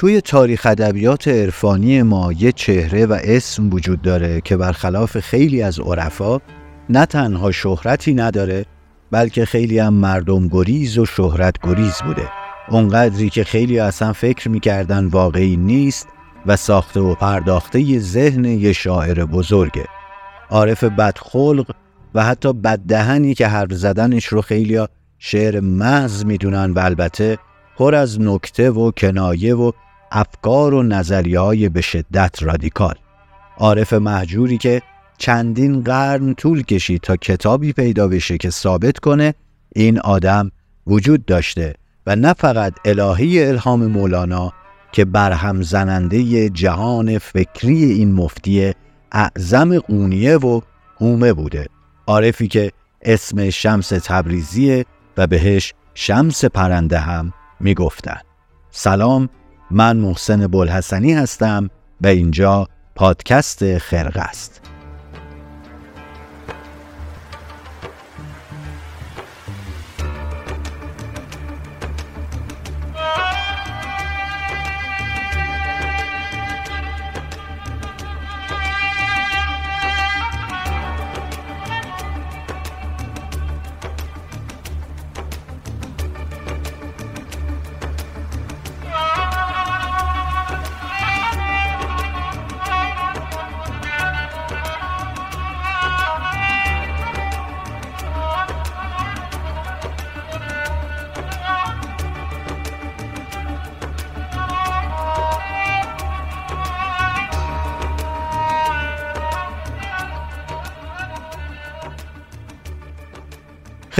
توی تاریخ ادبیات عرفانی ما یه چهره و اسم وجود داره که برخلاف خیلی از عرفا نه تنها شهرتی نداره بلکه خیلی هم مردم گریز و شهرت گریز بوده. اونقدری که خیلی اصلا فکر می‌کردن واقعی نیست و ساخته و پرداخته ذهن یه شاعر بزرگه. عارف بدخلق و حتی بددهنی که حرف زدنش رو خیلی شعر محض می‌دونن و البته پر از نکته و کنایه و افکار و نظریه های به شدت رادیکال. عارف محجوری که چندین قرن طول کشید تا کتابی پیدا بشه که ثابت کنه این آدم وجود داشته و نه فقط الهی الهام مولانا که برهم زننده جهان فکری این مفتی اعظم قونیه و هومه بوده. عارفی که اسم شمس تبریزیه و بهش شمس پرنده هم می‌گفتن. سلام من محسن بلحسنی هستم و اینجا پادکست خرق است.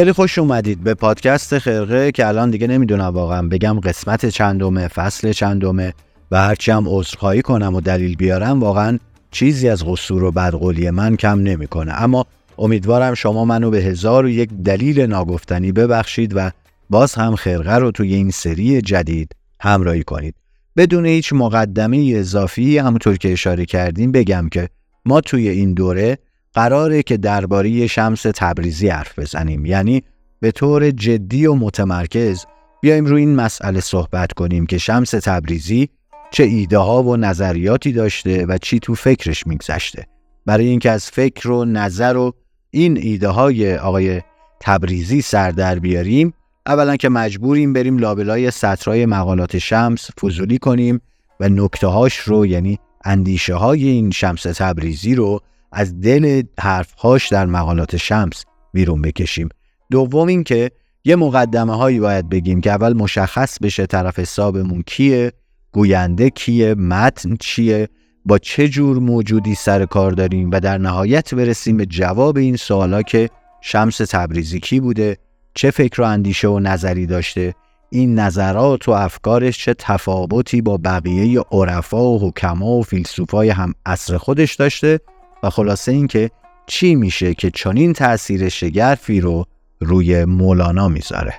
خیلی خوش اومدید به پادکست خرقه که الان دیگه نمی‌دونم واقعا بگم قسمت چندمه فصل چندمه و هرچی هم عذرخواهی کنم و دلیل بیارم واقعا چیزی از قصور و بدقولی من کم نمی‌کنه. اما امیدوارم شما منو به هزار و یک دلیل ناگفتنی ببخشید و باز هم خرقه رو توی این سری جدید همراهی کنید. بدون هیچ مقدمه اضافی همونطور که اشاره کردیم بگم که ما توی این دوره قراره که درباره شمس تبریزی حرف بزنیم. یعنی به طور جدی و متمرکز بیایم روی این مسئله صحبت کنیم که شمس تبریزی چه ایده ها و نظریاتی داشته و چی تو فکرش میگذشته. برای اینکه از فکر و نظر و این ایده های آقای تبریزی سر در بیاریم اولا که مجبوریم بریم لابلای سطرهای مقالات شمس فضولی کنیم و نکته هاش رو یعنی اندیشه های این شمس تبریزی رو از دل حرفهاش در مقالات شمس بیرون بکشیم. دوم اینکه یه مقدمه هایی باید بگیم که اول مشخص بشه طرف حسابمون کیه گوینده کیه متن چیه با چه جور موجودی سر کار داریم و در نهایت برسیم به جواب این سوالا که شمس تبریزی کی بوده چه فکر و اندیشه و نظری داشته این نظرات و افکارش چه تفاوتی با بقیه عرفا و حکما و فیلسوفای هم عصر خودش داشته و خلاصه اینکه چی میشه که چنین تأثیر شگرفی رو روی مولانا می‌ذاره.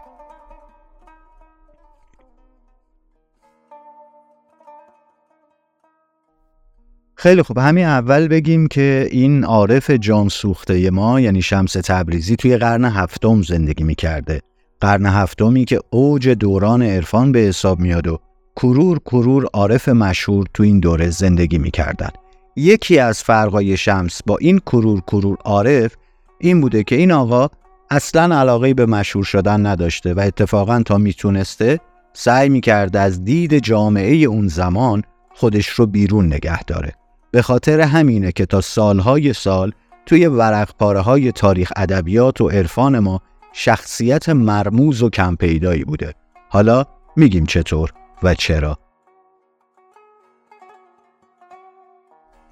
خیلی خوب. همین اول بگیم که این عارف جان سوخته ما یعنی شمس تبریزی توی قرن هفتم زندگی می‌کرده. قرن هفتمی که اوج دوران عرفان به حساب میاد و کرور کرور عارف مشهور تو این دوره زندگی می‌کردن. یکی از فرقای شمس با این کرور کرور عارف این بوده که این آقا اصلا علاقه به مشهور شدن نداشته و اتفاقا تا می‌تونسته سعی می‌کرده از دید جامعه اون زمان خودش رو بیرون نگه داره. به خاطر همینه که تا سالهای سال توی ورق پاره های تاریخ ادبیات و عرفان ما شخصیت مرموز و کم پیدایی بوده. حالا میگیم چطور و چرا.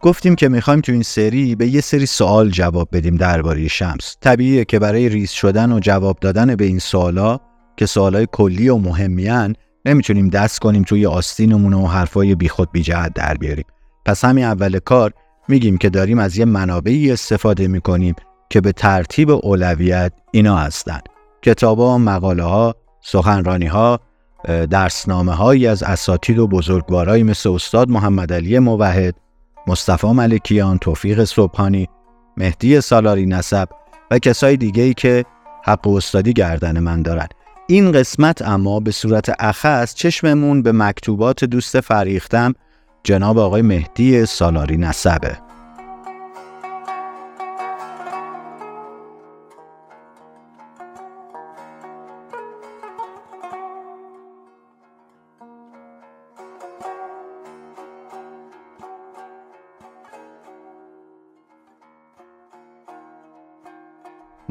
گفتیم که می‌خوایم تو این سری به یه سری سوال جواب بدیم درباره شمس. طبیعیه که برای ریز شدن و جواب دادن به این سوالا که سوالای کلی و مهمیان نمی‌تونیم دست کنیم توی آستینمون و حرفای بیخود بیجهت در بیاریم. پس همین اول کار میگیم که داریم از یه منابعی استفاده می‌کنیم که به ترتیب اولویت اینا هستند. کتابا، مقاله ها، سخنرانی ها، درسنامه هایی از اساتید و بزرگوارایی مثل استاد محمد علی موحد مصطفی ملکیان، توفیق صبحانی، مهدی سالاری نسب و کسای دیگه ای که حق و استادی گردن من دارن. این قسمت اما به صورت اخص چشممون به مکتوبات دوست فریختم جناب آقای مهدی سالاری نسبه.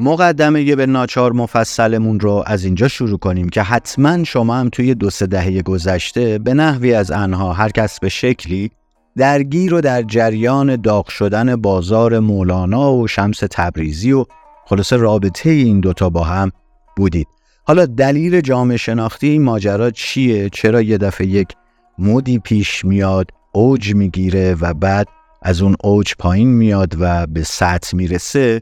مقدمه به ناچار مفصلمون رو از اینجا شروع کنیم که حتما شما هم توی دو سه دهه گذشته به نحوی از آنها هر کس به شکلی درگیر و در جریان داغ شدن بازار مولانا و شمس تبریزی و خلاصه رابطه این دوتا با هم بودید حالا دلیل جامعه شناختی این ماجرا چیه؟ چرا یه دفعه یک مودی پیش میاد اوج می‌گیره و بعد از اون اوج پایین میاد و به سطح می‌رسه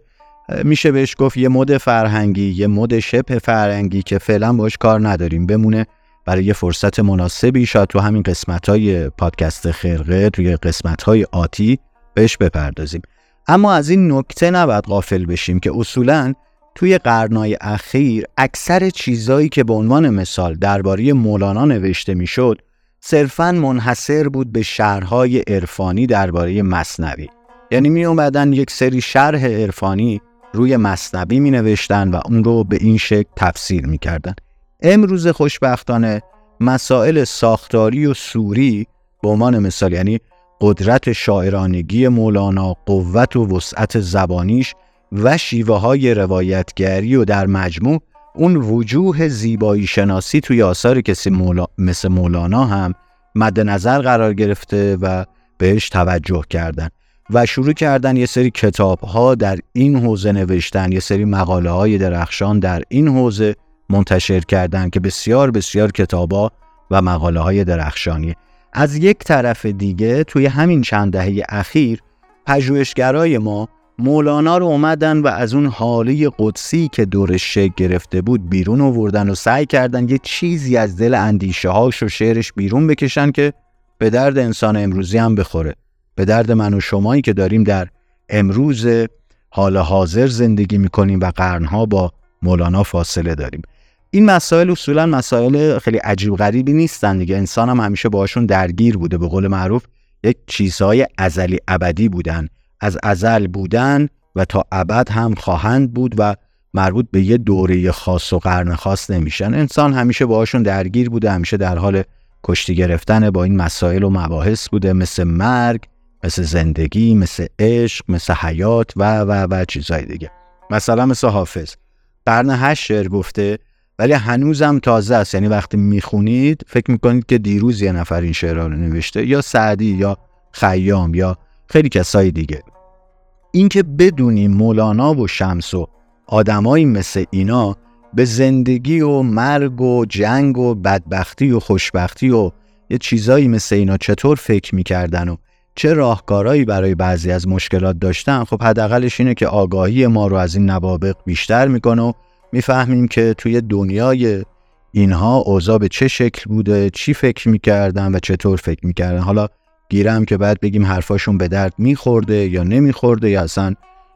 میشه بهش گفت یه مد فرهنگی یه مد شبه فرهنگی که فعلا باش کار نداریم. بمونه برای یه فرصت مناسبی شاید تو همین قسمت های پادکست خرقه توی قسمت های آتی بهش بپردازیم. اما از این نکته نباید غافل بشیم که اصولا توی قرنهای اخیر اکثر چیزایی که به عنوان مثال درباره مولانا نوشته می‌شد صرفا منحصر بود به شرحهای عرفانی درباره مصنوی. یعنی می اومدن یک سری شرح عرفانی روی مصنبی می نوشتن و اون رو به این شکل تفسیر می کردن. امروز خوشبختانه مسائل ساختاری و سوری به عنوان مثال یعنی قدرت شاعرانگی مولانا قوت و وسعت زبانیش و شیوه های روایتگری و در مجموع اون وجوه زیبایی شناسی توی آثار کسی مولا... مثل مولانا هم مد نظر قرار گرفته و بهش توجه کردن و شروع کردن یه سری کتاب ها در این حوزه نوشتن یه سری مقاله های درخشان در این حوزه منتشر کردن که بسیار بسیار کتابا و مقاله های درخشانی. از یک طرف دیگه توی همین چند دهه اخیر پژوهشگرای ما مولانا رو اومدن و از اون حاله قدسی که دورش شکل گرفته بود بیرون آوردن و سعی کردن یه چیزی از دل اندیشه هاش و شعرش بیرون بکشن که به درد انسان امروزی هم بخوره. به درد من و شمایی که داریم در امروز حال حاضر زندگی می‌کنیم و قرنها با مولانا فاصله داریم. این مسائل اصولا مسائل خیلی عجیب غریبی نیستن دیگه. انسان هم همیشه باشون درگیر بوده به قول معروف. یک چیزهای ازلی ابدی بودن. از ازل بودن و تا ابد هم خواهند بود و مربوط به یه دوره خاص و قرن خاص نمیشن. انسان همیشه باشون درگیر بوده همیشه در حال کشتی گرفتن با این مسائل و مباحث بوده. مثل مرگ مثل زندگی مثل عشق مثل حیات و و و چیزهای دیگه. مثلا مثل حافظ. قرن هشت شعر گفته ولی هنوزم تازه است. یعنی وقتی می‌خونید فکر می‌کنید که دیروز یه نفر این شعر رو نوشته یا سعدی یا خیام یا خیلی کسای دیگه. اینکه بدونیم مولانا و شمس و آدمایی مثل اینا به زندگی و مرگ و جنگ و بدبختی و خوشبختی و یه چیزایی مثل اینا چطور فکر می‌کردن و چه راهکارهایی برای بعضی از مشکلات داشتن خب حداقلش اینه که آگاهی ما رو از این نوابق بیشتر می‌کنه و می‌فهمیم که توی دنیای اینها اوضاع به چه شکل بوده چی فکر می‌کردن و چطور فکر می‌کردن. حالا گیرم که بعد بگیم حرفاشون به درد میخورده یا نمیخورده یا اصلا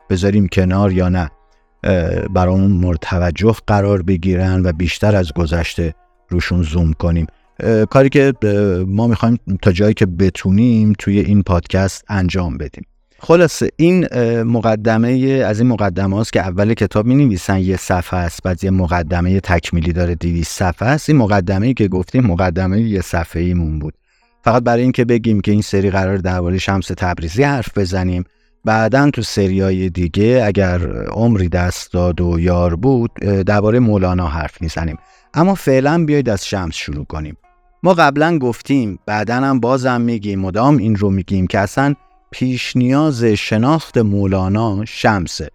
بذاریم کنار یا نه. برامون مرتوجه قرار بگیرن و بیشتر از گذشته روشون زوم کنیم. کاری که ما می‌خوایم تا جایی که بتونیم توی این پادکست انجام بدیم. خلاصه این مقدمه از این مقدمه است که اول کتاب می نویسن یه صفحه است بعد یه مقدمه تکمیلی داره 200 صفحه است. این مقدمه که گفتیم مقدمه یه صفحه ایمون بود. فقط برای اینکه بگیم که این سری قرار درباره شمس تبریزی حرف بزنیم. بعدا تو سریای دیگه اگر عمری دست داد و یار بود درباره مولانا حرف می‌زنیم. اما فعلا بیاید از شمس شروع کنیم. ما قبلا گفتیم بعدا هم بازم میگیم مدام این رو میگیم که اصلا پیش نیاز شناخت مولانا شمسه.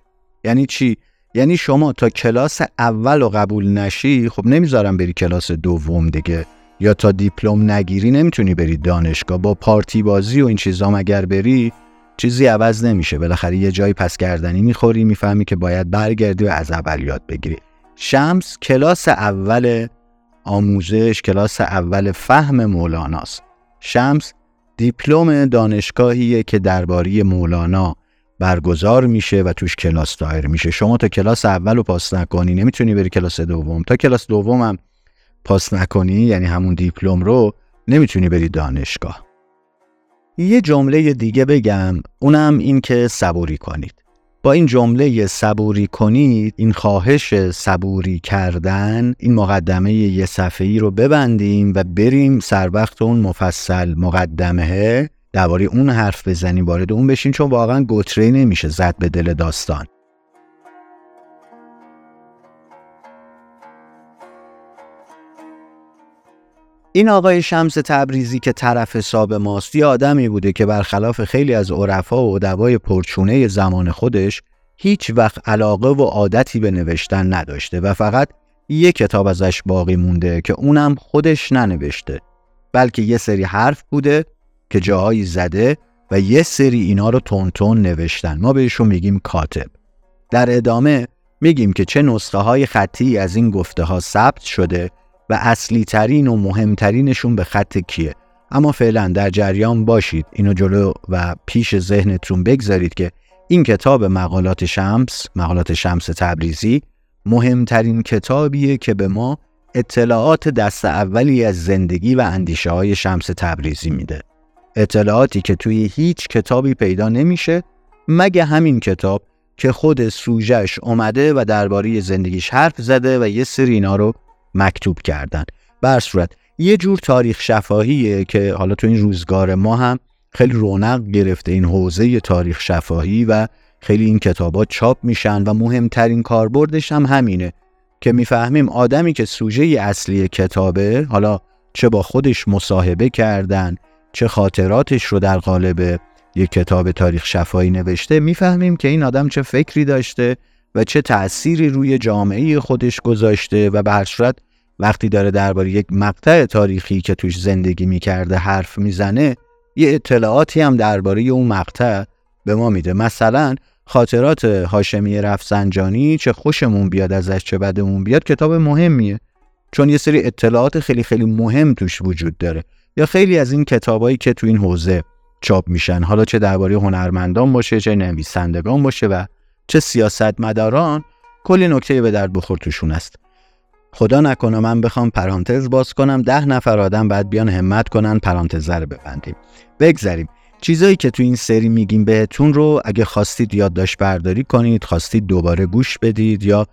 یعنی چی؟ یعنی شما تا کلاس اول و قبول نشی خب نمی‌ذارم بری کلاس دوم دیگه. یا تا دیپلم نگیری نمی‌تونی بری دانشگاه با پارتی بازی و این چیزا اگر بری چیزی عوض نمیشه. بالاخره یه جایی پس گردنی می‌خوری می‌فهمی که باید برگردی و از اول یاد بگیری. شمس کلاس اول آموزش کلاس اول فهم مولاناست. شمس دیپلم دانشگاهیه که درباره مولانا برگزار میشه و توش کلاس دایر میشه. شما تا کلاس اول رو پاس نکنی نمی‌تونی بری کلاس دوم. تا کلاس دوم هم پاس نکنی یعنی همون دیپلم رو نمی‌تونی بری دانشگاه. یه جمله دیگه بگم اونم این که صبوری کنید. با این جمله صبوری کنید این خواهش صبوری کردن این مقدمه یه صفحه‌ای رو ببندیم و بریم سر وقت اون مفصل مقدمه درباره اون حرف بزنیم وارد اون بشین چون واقعا گتره نمیشه زد به دل داستان. این آقای شمس تبریزی که طرف حساب ماست یه آدمی بوده که برخلاف خیلی از عرفا و ادبای پرچونه زمان خودش هیچ وقت علاقه و عادتی به نوشتن نداشته و فقط یه کتاب ازش باقی مونده که اونم خودش ننوشته. بلکه یه سری حرف بوده که جاهایی زده و یه سری اینا رو تون نوشتن. ما بهشون میگیم کاتب. در ادامه میگیم که چه نسخه های خطی از این گفته ها ثبت شده و اصلی ترین و مهمترینشون به خط کیه. اما فعلا در جریان باشید. اینو جلو و پیش ذهنتون بگذارید که این کتاب مقالات شمس مقالات شمس تبریزی مهمترین کتابیه که به ما اطلاعات دست اولی از زندگی و اندیشه های شمس تبریزی میده. اطلاعاتی که توی هیچ کتابی پیدا نمیشه مگه همین کتاب که خود سوژش اومده و درباره زندگیش حرف زده و یه سری اینا رو مکتوب کردن. بر صورت یه جور تاریخ شفاهیه که حالا تو این روزگار ما هم خیلی رونق گرفته این حوزه تاریخ شفاهی و خیلی این کتابات چاپ میشن و مهمترین کاربردش هم همینه که می‌فهمیم آدمی که سوژه اصلی کتابه حالا چه با خودش مصاحبه کردن چه خاطراتش رو در قالب یک کتاب تاریخ شفاهی نوشته می‌فهمیم که این آدم چه فکری داشته و چه تأثیری روی جامعه خودش گذاشته و به صورت وقتی داره درباره یک مقطع تاریخی که توش زندگی می‌کرده حرف می‌زنه یه اطلاعاتی هم درباره اون مقطع به ما میده. مثلا خاطرات هاشمی رفسنجانی چه خوشمون بیاد ازش چه بدمون بیاد کتاب مهمیه. چون یه سری اطلاعات خیلی خیلی مهم توش وجود داره. یا خیلی از این کتابایی که تو این حوزه چاپ میشن. حالا چه درباره هنرمندان باشه چه نویسندگان باشه و چه سیاستمداران کلی نکته به درد بخور توشون است. خدا نکنه من بخوام پرانتز باز کنم ده نفر آدم بعد بیان همت کنن پرانتز رو ببندیم. بگذریم. چیزایی که تو این سری میگیم بهتون رو اگه خواستید یادداشت برداری کنید خواستید دوباره گوش بدید یا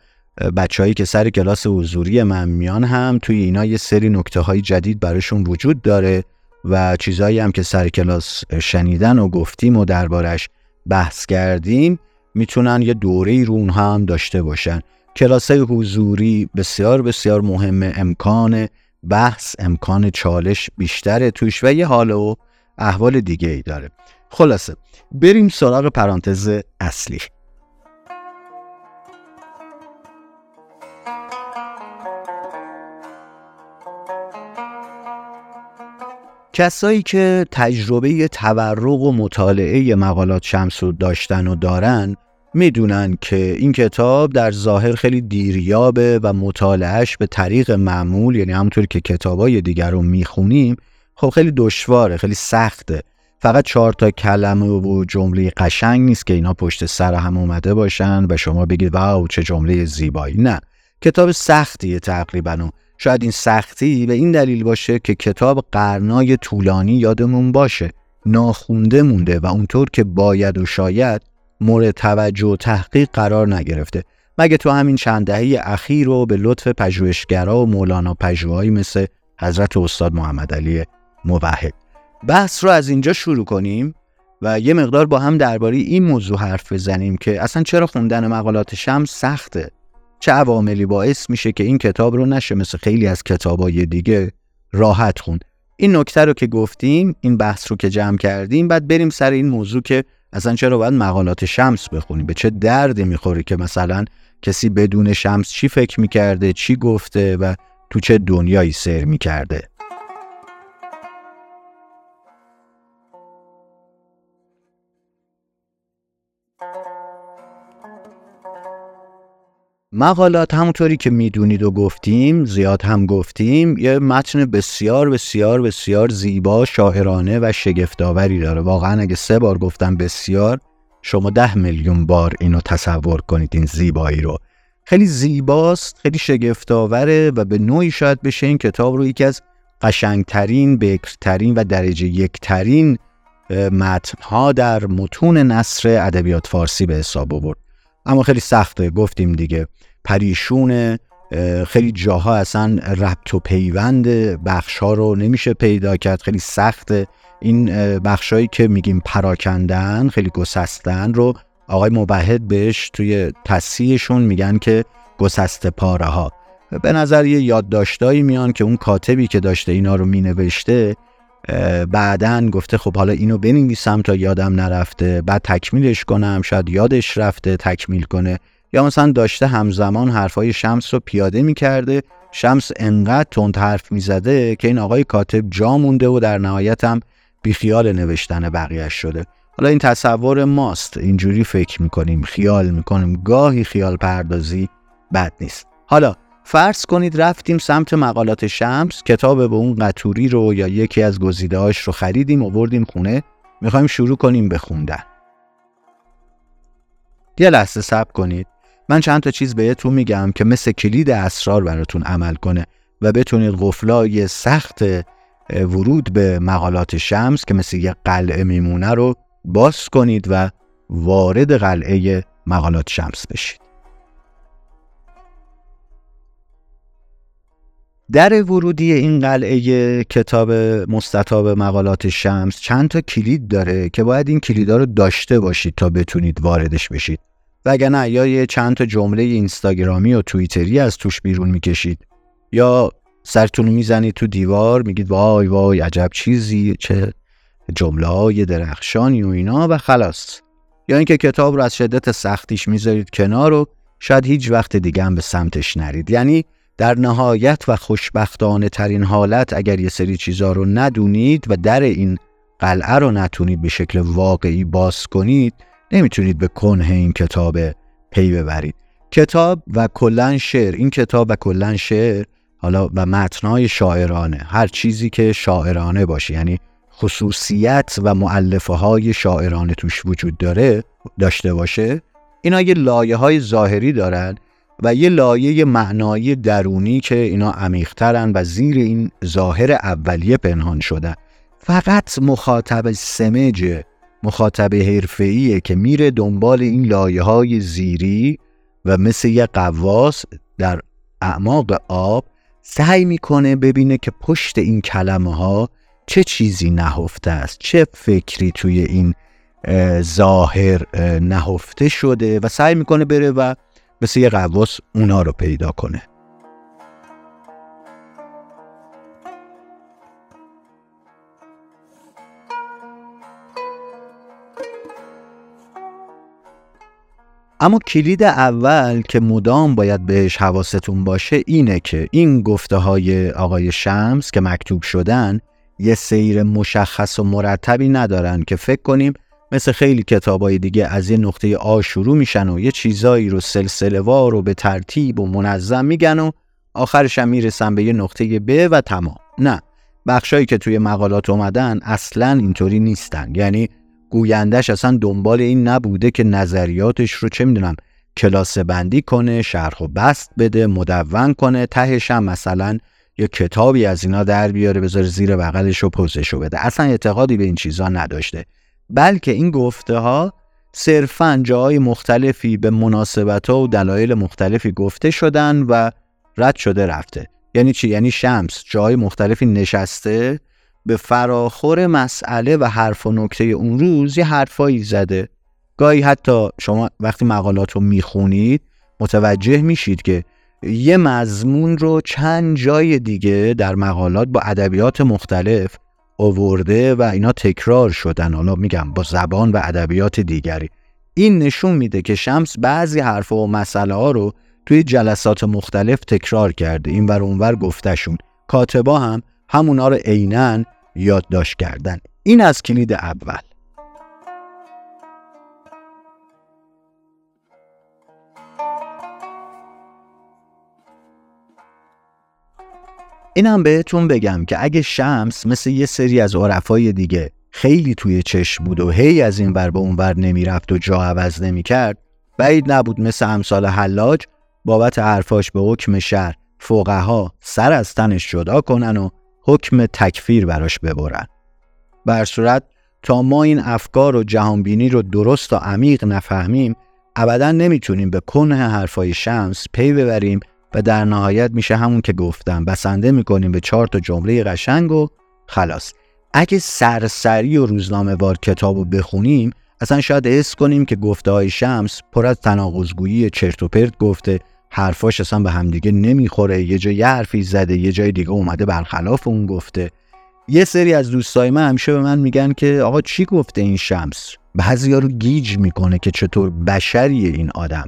بچههایی که سر کلاس حضوری من میان هم توی اینا یه سری نکته های جدید براشون وجود داره و چیزهایی هم که سر کلاس شنیدن و گفتیم و دربارش بحث کردیم می‌تونن یه دوره رو اونها هم داشته باشن. کلاس حضوری بسیار بسیار مهمه امکان بحث امکان چالش بیشتره توش و یه حال و احوال دیگه ای داره. خلاصه بریم سراغ پرانتز اصلی. کسایی که تجربه تورق و مطالعه مقالات شمس رو داشتن و دارن می‌دونن که این کتاب در ظاهر خیلی دیریابه و مطالعهش به طریق معمول یعنی همونطور که کتابای دیگر رو می‌خونیم خب خیلی دشواره خیلی سخته. فقط چهار تا کلمه و جمله قشنگ نیست که اینا پشت سر هم اومده باشن و شما بگید واو چه جمله زیبایی. نه. کتاب سختیه تقریبا شاید این سختی به این دلیل باشه که کتاب قرنای طولانی یادمون باشه ناخونده مونده و اونطور که باید و شاید مورد توجه و تحقیق قرار نگرفته. مگه تو همین چند دهه اخیر رو به لطف پژوهشگرا و مولانا پژوهایی مثل حضرت استاد محمد علی موحد. بحث رو از اینجا شروع کنیم و یه مقدار با هم درباره این موضوع حرف بزنیم که اصلا چرا خوندن مقالات شمس سخته؟ چه عواملی باعث میشه که این کتاب رو نشه؟ مثل خیلی از کتابای دیگه راحت خوند. این نکته رو که گفتیم این بحث رو که جمع کردیم بعد بریم سر این موضوع که اصلا چرا باید مقالات شمس بخونیم به چه دردی می‌خوری که مثلا کسی بدون شمس چی فکر می‌کرده چی گفته و تو چه دنیایی سیر می‌کرده؟ مقالات همونطوری که می‌دونید و گفتیم زیاد هم گفتیم یه متن بسیار بسیار بسیار زیبا شاعرانه و شگفتآوری داره. واقعا اگه سه بار گفتم بسیار شما ده میلیون بار اینو تصور کنید این زیبایی رو. خیلی زیباست خیلی شگفتآوره و به نوعی شاید بشه این کتاب رو یکی از قشنگترین بکرترین و درجه یکترین متنها در متون نصر ادبیات فارسی به حساب آورد. اما خیلی سخته. گفتیم دیگه پریشون خیلی جاها اصلا ربط و پیوند بخش ها رو نمیشه پیدا کرد. خیلی سخته. این بخشایی که میگیم پراکندن خیلی گسستن رو آقای مبهد بهش توی تصیحشون میگن که گسسته پاره ها به نظر یه یادداشتایی میان که اون کاتبی که داشته اینا رو مینوشته بعدا گفته خب حالا اینو بنویسم تا یادم نرفته بعد تکمیلش کنم شاید یادش رفته تکمیل کنه. یا مثلا داشته همزمان حرفای شمس رو پیاده می‌کرده شمس انقدر تند حرف می‌زده که این آقای کاتب جا مونده و در نهایت هم بیخیال نوشتن بقیهش شده. حالا این تصور ماست اینجوری فکر می‌کنیم خیال می‌کنیم. گاهی خیال پردازی بد نیست. حالا فرض کنید رفتیم سمت مقالات شمس کتاب به اون قطوری رو یا یکی از گزیدهاش رو خریدیم و بردیم خونه. می‌خوایم شروع کنیم به خوندن. یه لحظه صبر کنید. من چند تا چیز بهتون میگم که مثل کلید اسرار براتون عمل کنه و بتونید قفلای سخت ورود به مقالات شمس که مثل یه قلعه میمونه رو باز کنید و وارد قلعه مقالات شمس بشید. در ورودی این قلعه کتاب مستطاب مقالات شمس چند تا کلید داره که باید این کلیدا رو داشته باشید تا بتونید واردش بشید. وگرنه یا یه چند تا جمله اینستاگرامی و توییتری از توش بیرون می‌کشید یا سرتون می‌زنید تو دیوار میگید وای وای عجب چیزی چه جمله های درخشانی و اینا و خلاص. یا اینکه کتاب رو از شدت سختیش می‌ذارید کنار و شاید هیچ وقت دیگه هم به سمتش نرید. یعنی در نهایت و خوشبختانه ترین حالت اگر یه سری چیزا رو ندونید و در این قلعه رو نتونید به شکل واقعی باز کنید نمی‌تونید به کنه این کتاب پی ببرید. کتاب و کلا شعر این کتاب و کلا شعر حالا و متنای شاعرانه هر چیزی که شاعرانه باشه یعنی خصوصیت و معلفه های شاعرانه توش وجود داره داشته باشه اینا یه لایه های ظاهری دارن. و یه لایه معنایی درونی که اینا عمیقترن و زیر این ظاهر اولیه پنهان شده. فقط مخاطب سمج مخاطب حرفه‌ایه که میره دنبال این لایه های زیری و مثل یه قواس در اعماق آب سعی می‌کنه ببینه که پشت این کلمه ها چه چیزی نهفته است چه فکری توی این ظاهر نهفته شده و سعی می‌کنه بره و مثل یه قواس اونا رو پیدا کنه. اما کلید اول که مدام باید بهش حواستون باشه اینه که این گفته های آقای شمس که مکتوب شدن یه سیر مشخص و مرتبی ندارن که فکر کنیم مثل خیلی کتابای دیگه از یه نقطه آ شروع میشن و یه چیزایی رو سلسله وار و به ترتیب و منظم میگن و آخرش هم می‌رسن به یه نقطه ب و تمام. نه بخشایی که توی مقالات اومدن اصلا اینطوری نیستن. یعنی گویندش اصلا دنبال این نبوده که نظریاتش رو چه می‌دونم کلاسه بندی کنه شرح و بست بده مدون کنه تهش هم مثلا یه کتابی از اینا در بیاره بذاره زیر بغلش و پوزشو بده. اصلا اعتقادی به این چیزا نداشته. بلکه این گفته ها صرفا جاهای مختلفی به مناسبت و دلایل مختلفی گفته شدن و رد شده رفته یعنی چی؟ یعنی شمس جای مختلفی نشسته به فراخور مسئله و حرف و نکته اون روز یه حرفایی زده گاهی حتی شما وقتی مقالات رو می‌خونید متوجه میشید که یه مضمون رو چند جای دیگه در مقالات با ادبیات مختلف اوورده و اینا تکرار شدن. حالا میگم با زبان و ادبیات دیگری. این نشون میده که شمس بعضی حرف و مسئله ها رو توی جلسات مختلف تکرار کرده. این ور اونور گفتشون. کاتبا هم همونا رو عینا یادداشت کردن. این از کلید اول. اینم بهتون بگم که اگه شمس مثل یه سری از عرفای دیگه خیلی توی چشم بود و هی از این بر به اون بر نمی‌رفت و جا عوض نمی‌کرد بعید نبود مثل امثال حلاج بابت حرفاش به حکم شهر فقها سر از تنش جدا کنن و حکم تکفیر براش ببرن. بر صورت تا ما این افکار و جهانبینی رو درست و عمیق نفهمیم ابدا نمی‌تونیم به کنه حرفای شمس پی ببریم و در نهایت میشه همون که گفتم بسنده می‌کنیم به چهار تا جمله قشنگ و خلاص. اگه سرسری و روزنامه وار کتاب رو بخونیم اصلا شاید حس کنیم که گفته های شمس پر از تناقضگویی چرت و پرت گفته حرفاش اصلا به همدیگه نمی‌خوره یه جای یه حرفی زده یه جای دیگه اومده برخلاف اون گفته. یه سری از دوستای من همیشه به من میگن که آقا چی گفته این شمس؟ بعضی رو گیج می‌کنه که چطور بشریه این آدم.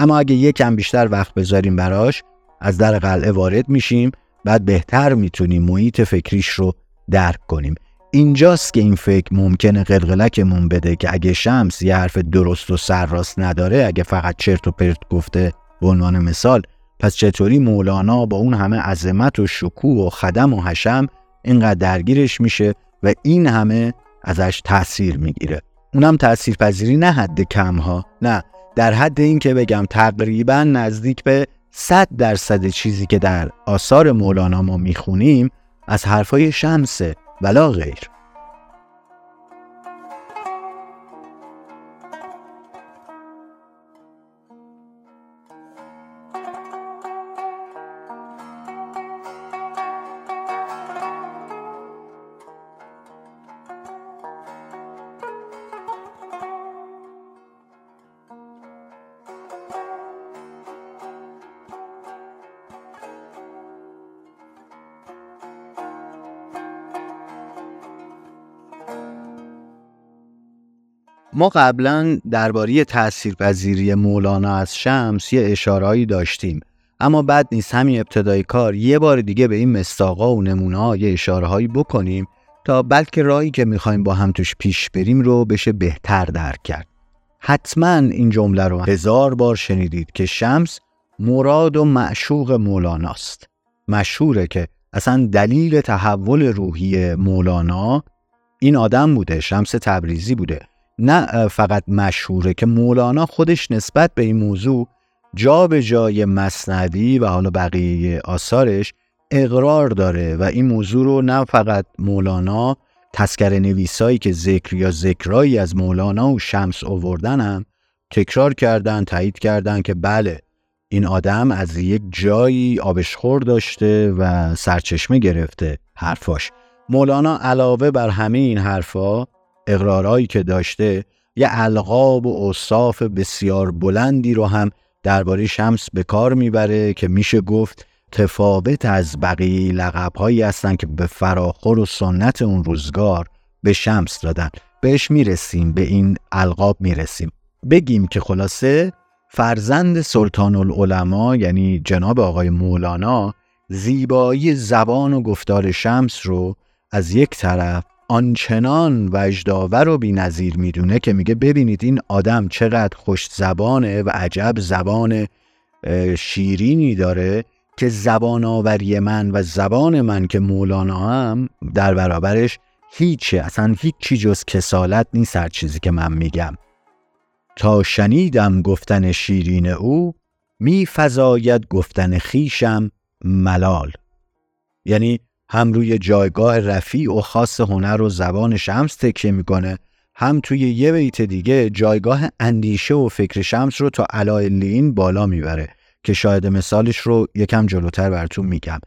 اما اگه یکم بیشتر وقت بذاریم براش از در قلعه وارد میشیم بعد بهتر می‌تونیم محیط فکریش رو درک کنیم. اینجاست که این فکر ممکنه قلقلکمون بده که اگه شمس یه حرف درست و سرراست نداره اگه فقط چرت و پرت گفته به عنوان مثال پس چطوری مولانا با اون همه عظمت و شکوه و خدم و حشم اینقدر درگیرش میشه و این همه ازش تاثیر می‌گیره؟ اونم تاثیر پذیری نه حد کم ها نه. در حد این که بگم تقریبا نزدیک به 100 درصد چیزی که در آثار مولانا ما می‌خونیم از حرفای شمسه ولا غیر. ما قبلا درباره تاثیرپذیری مولانا از شمس یه اشارهایی داشتیم. اما بعد نیست همین ابتدای کار یه بار دیگه به این مستاقا و نمونه یه اشارهایی بکنیم تا بلکه راهی که می‌خوایم با هم توش پیش بریم رو بشه بهتر درک کرد. حتما این جمله رو هزار بار شنیدید که شمس مراد و معشوق مولاناست. مشهوره که اصلا دلیل تحول روحی مولانا این آدم بوده شمس تبریزی بوده. نه فقط مشهوره که مولانا خودش نسبت به این موضوع جا به جای مصندی و حالا بقیه آثارش اقرار داره و این موضوع رو نه فقط مولانا تسکر نویسایی که ذکر یا ذکرایی از مولانا و شمس اووردن هم تکرار کردن تایید کردن که بله این آدم از یک جایی آبشخور داشته و سرچشمه گرفته. حرفاش. مولانا علاوه بر همه این حرفا اقرارهایی که داشته یه القاب و اوصاف بسیار بلندی رو هم درباره شمس به کار می‌بره که میشه گفت تفاوت از بقیه لقبهایی هستن که به فراخور و سنت اون روزگار به شمس دادن. بهش می‌رسیم به این القاب می‌رسیم. بگیم که خلاصه فرزند سلطان العلماء یعنی جناب آقای مولانا زیبایی زبان و گفتار شمس رو از یک طرف آنچنان وجداور و بینظیر می‌دونه که میگه ببینید این آدم چقدر خوش زبانه و عجب زبان شیرینی داره که زبان آوری من و زبان من که مولانا هم در برابرش هیچه اصلا هیچی جز کسالت نیست هر چیزی که من میگم. تا شنیدم گفتن شیرین او می فضاید گفتن خیشم ملال. یعنی هم روی جایگاه رفیع و خاص هنر و زبان شمس تکیه می‌کنه هم توی یه بیت دیگه جایگاه اندیشه و فکر شمس رو تا لین بالا می‌بره که شاید مثالش رو یکم جلوتر براتون میگم.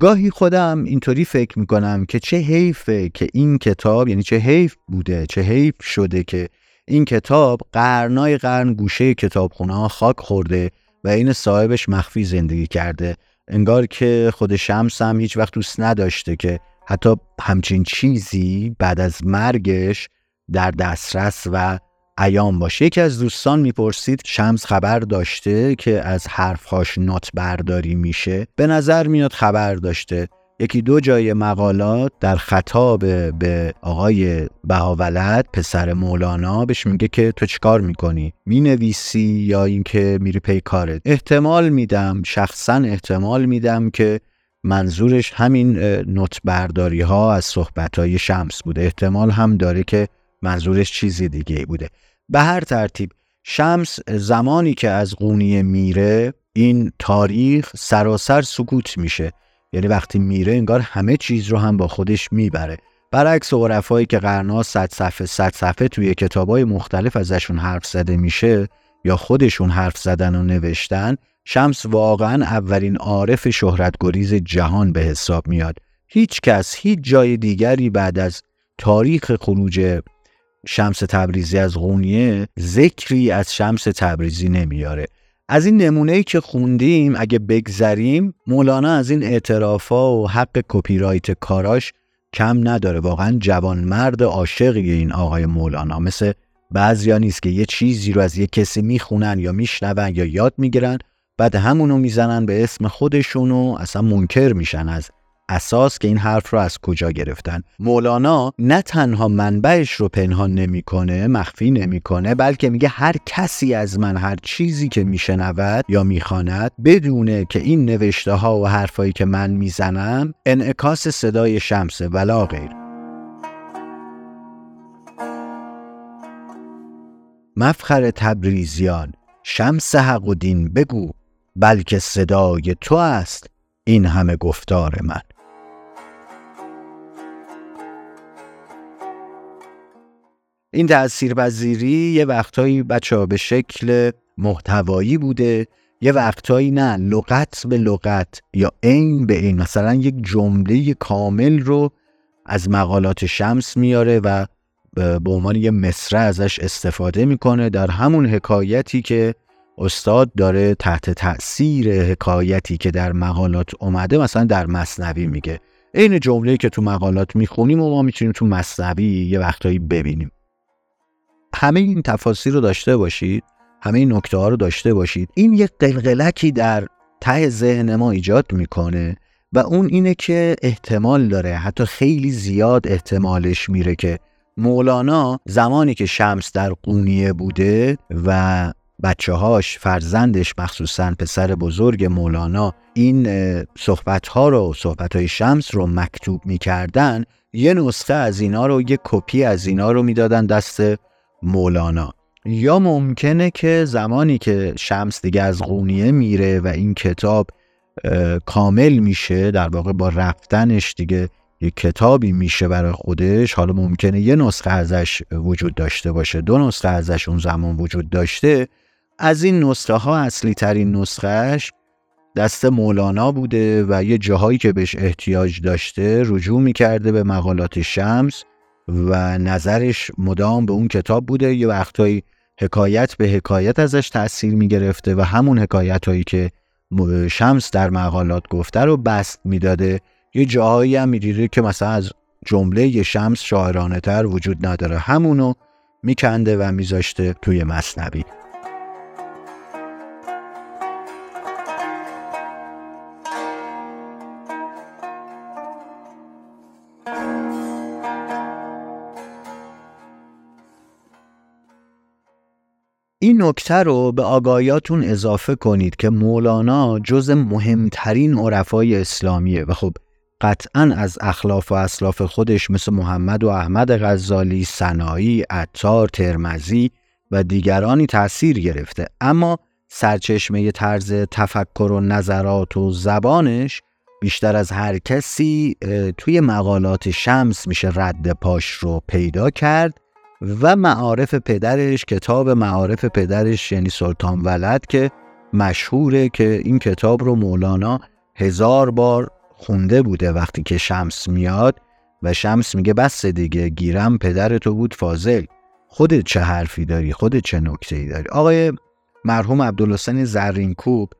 گاهی خودم اینطوری فکر می‌کنم که چه حیفه که این کتاب یعنی چه حیف بوده چه حیف شده که این کتاب قرنای قرن گوشه کتابخونه ها خاک خورده و این صاحبش مخفی زندگی کرده. انگار که خود شمس هم هیچ وقت دوست نداشته که حتی همچین چیزی بعد از مرگش در دسترس و ایام باشه. یکی از دوستان می‌پرسید شمس خبر داشته که از حرفهاش نوت برداری میشه؟ به نظر میاد خبر داشته. یکی دو جای مقالات در خطاب به آقای بهاولد پسر مولانا بهش میگه که تو چیکار می‌کنی؟ می‌نویسی یا اینکه میری پی کارت؟ احتمال میدم شخصا احتمال میدم که منظورش همین نوتبرداری ها از صحبت های شمس بوده. احتمال هم داره که منظورش چیزی دیگه بوده. به هر ترتیب شمس زمانی که از قونیه میره این تاریخ سراسر سکوت میشه. یعنی وقتی میره انگار همه چیز رو هم با خودش می‌بره. برعکس عرفایی که قرنا صد صفحه صد صفحه توی کتابای مختلف ازشون حرف زده میشه یا خودشون حرف زدن و نوشتن شمس واقعا اولین عارف شهرتگریز جهان به حساب میاد. هیچ کس هیچ جای دیگری بعد از تاریخ خروج شمس تبریزی از غونیه ذکری از شمس تبریزی نمیاره. از این نمونه ای که خوندیم اگه بگذریم مولانا از این اعترافا و حق کپی رایت کاراش کم نداره. واقعا جوانمرد عاشقی این آقای مولانا. مثل بعضیا نیست که یه چیزی رو از یه کسی می‌خونن یا میشنون یا یاد می‌گیرن بعد همونو می‌زنن به اسم خودشون و اصلا منکر میشن از اساس که این حرف رو از کجا گرفتن. مولانا نه تنها منبعش رو پنهان نمی‌کنه مخفی نمی‌کنه بلکه میگه هر کسی از من هر چیزی که میشنود یا می‌خواند بدونه که این نوشته ها و حرفایی که من می‌زنم انعکاس صدای شمسه ولا غیر. مفخر تبریزیان شمس حق و دین بگو بلکه صدای تو است این همه گفتار من. این تاثیرپذیری یه وقتایی بچه ها به شکل محتوایی بوده یه وقتایی نه لغت به لغت یا عین به عین. مثلا یک جمله کامل رو از مقالات شمس میاره و به عنوان یه مصره ازش استفاده می‌کنه در همون حکایتی که استاد داره تحت تأثیر حکایتی که در مقالات اومده مثلا در مصنوی میگه. عین جمله که تو مقالات می‌خونیم و ما می‌تونیم تو مصنوی یه وقتایی ببینیم. همه این تفاصیل رو داشته باشید همه این نکته ها رو داشته باشید. این یک قلقلکی در ته ذهن ما ایجاد می‌کنه و اون اینه که احتمال داره حتی خیلی زیاد احتمالش میره که مولانا زمانی که شمس در قونیه بوده و بچه هاش فرزندش مخصوصا پسر بزرگ مولانا این صحبت ها رو صحبت های شمس رو مکتوب می‌کردن یه نسخه از اینا رو یه کپی از اینا رو می‌دادن دست مولانا. یا ممکنه که زمانی که شمس دیگه از قونیه میره و این کتاب کامل میشه در واقع با رفتنش دیگه یک کتابی میشه برای خودش حالا ممکنه یه نسخه ازش وجود داشته باشه دو نسخه ازش اون زمان وجود داشته از این نسخه ها اصلی ترین نسخهش دست مولانا بوده و یه جاهایی که بهش احتیاج داشته رجوع می‌کرده به مقالات شمس. و نظرش مدام به اون کتاب بوده. یه وقتایی حکایت به حکایت ازش تاثیر می‌گرفته و همون حکایت هایی که شمس در مقالات گفته رو بست می‌داده. یه جاهایی هم می‌دیده که مثلا از جمله شمس شاعرانه تر وجود نداره. همونو میکنده و میذاشته توی مصنبی نکته رو به آگاهیاتون اضافه کنید که مولانا جز مهمترین عرفای اسلامیه و خب قطعا از اخلاف و اسلاف خودش مثل محمد و احمد غزالی، سنایی، عطار، ترمزی و دیگرانی تأثیر گرفته. اما سرچشمه طرز تفکر و نظرات و زبانش بیشتر از هر کسی توی مقالات شمس میشه رد پاش رو پیدا کرد. و معارف پدرش کتاب معارف پدرش یعنی سلطان ولد که مشهوره که این کتاب رو مولانا هزار بار خونده بوده وقتی که شمس میاد و شمس میگه بس دیگه گیرم پدر تو بود فاضل. خودت چه حرفی داری؟ خودت چه نکته ای داری؟ آقای مرحوم عبدالحسین زرینکوب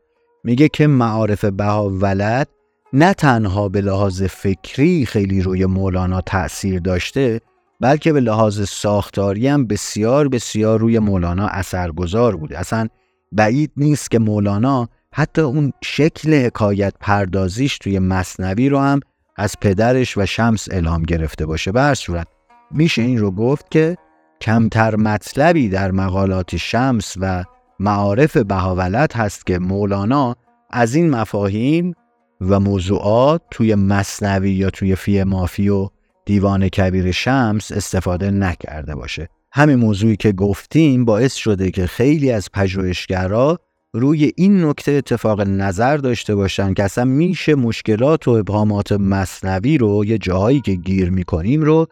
میگه که معارف بها ولد نه تنها به لحاظ فکری خیلی روی مولانا تأثیر داشته بلکه به لحاظ ساختاری هم بسیار بسیار روی مولانا اثرگذار بوده. اصلا بعید نیست که مولانا حتی اون شکل حکایت پردازیش توی مصنوی رو هم از پدرش و شمس الهام گرفته باشه. به صورت میشه این رو گفت که کمتر مطلبی در مقالات شمس و معارف بهاولت هست که مولانا از این مفاهیم و موضوعات توی مصنوی یا توی فی مافی و دیوان کبیر شمس استفاده نکرده باشه. همین موضوعی که گفتیم باعث شده که خیلی از پژوهشگرا روی این نکته اتفاق نظر داشته باشن که اصلا میشه مشکلات و ابهامات مصنوی رو یه جاهایی که گیر می‌کنیم رو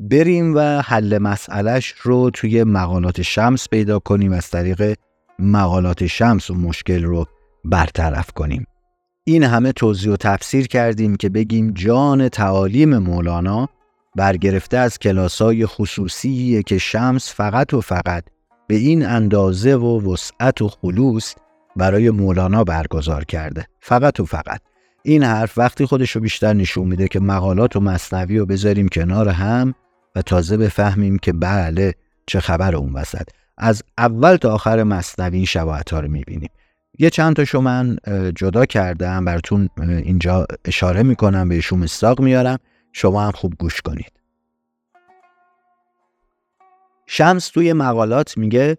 بریم و حل مسئلش رو توی مقالات شمس پیدا کنیم از طریق مقالات شمس و مشکل رو برطرف کنیم. این همه توضیح و تفسیر کردیم که بگیم جان تعالیم مولانا برگرفته از کلاسای خصوصیه که شمس فقط و فقط به این اندازه و وسعت و خلوص برای مولانا برگزار کرده. فقط و فقط. این حرف وقتی خودش رو بیشتر نشون میده که مقالات و مصنوی رو بذاریم کنار هم و تازه بفهمیم که بله چه خبر اون وسط. از اول تا آخر مصنوی این شباهت ها رو می‌بینیم. یه چند تاشو من جدا کردم براتون اینجا اشاره می‌کنم بهشون مستاق میارم. شما هم خوب گوش کنید. شمس توی مقالات میگه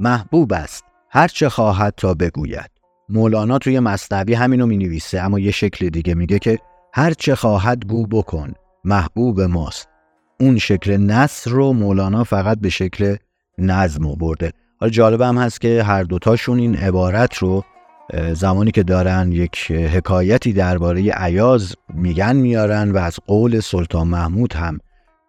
محبوب است هر چه خواهد تا بگوید. مولانا توی مصنوی همینو می نویسه اما یه شکل دیگه میگه که هر چه خواهد گو بکن محبوب ماست. اون شکل نصر رو مولانا فقط به شکل نظم برده حالا جالب هم هست که هر دوتاشون این عبارت رو زمانی که دارن یک حکایتی درباره عیاز میگن میارن و از قول سلطان محمود هم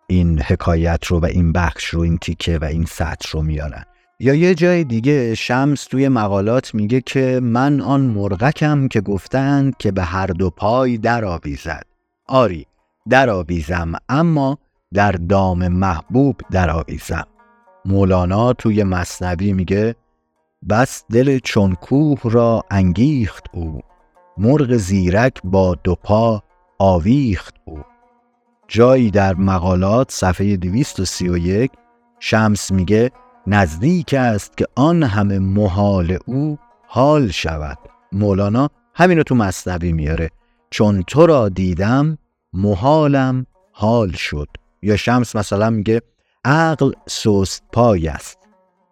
این حکایت رو و این بخش رو این تیکه و این سطر رو میارن. یا یه جای دیگه شمس توی مقالات میگه که من آن مرغکم که گفتند که به هر دو پای در آویزد آری در آویزم اما در دام محبوب در آویزم مولانا توی مصنوی میگه بس دل چونکوه را انگیخت او. مرغ زیرک با دو پا آویخت او. جایی در مقالات صفحه 231 شمس میگه نزدیک است که آن همه محال او حال شود. مولانا همینو تو مصنوی میاره. چون تو را دیدم محالم حال شد. یا شمس مثلا میگه عقل سست پای است.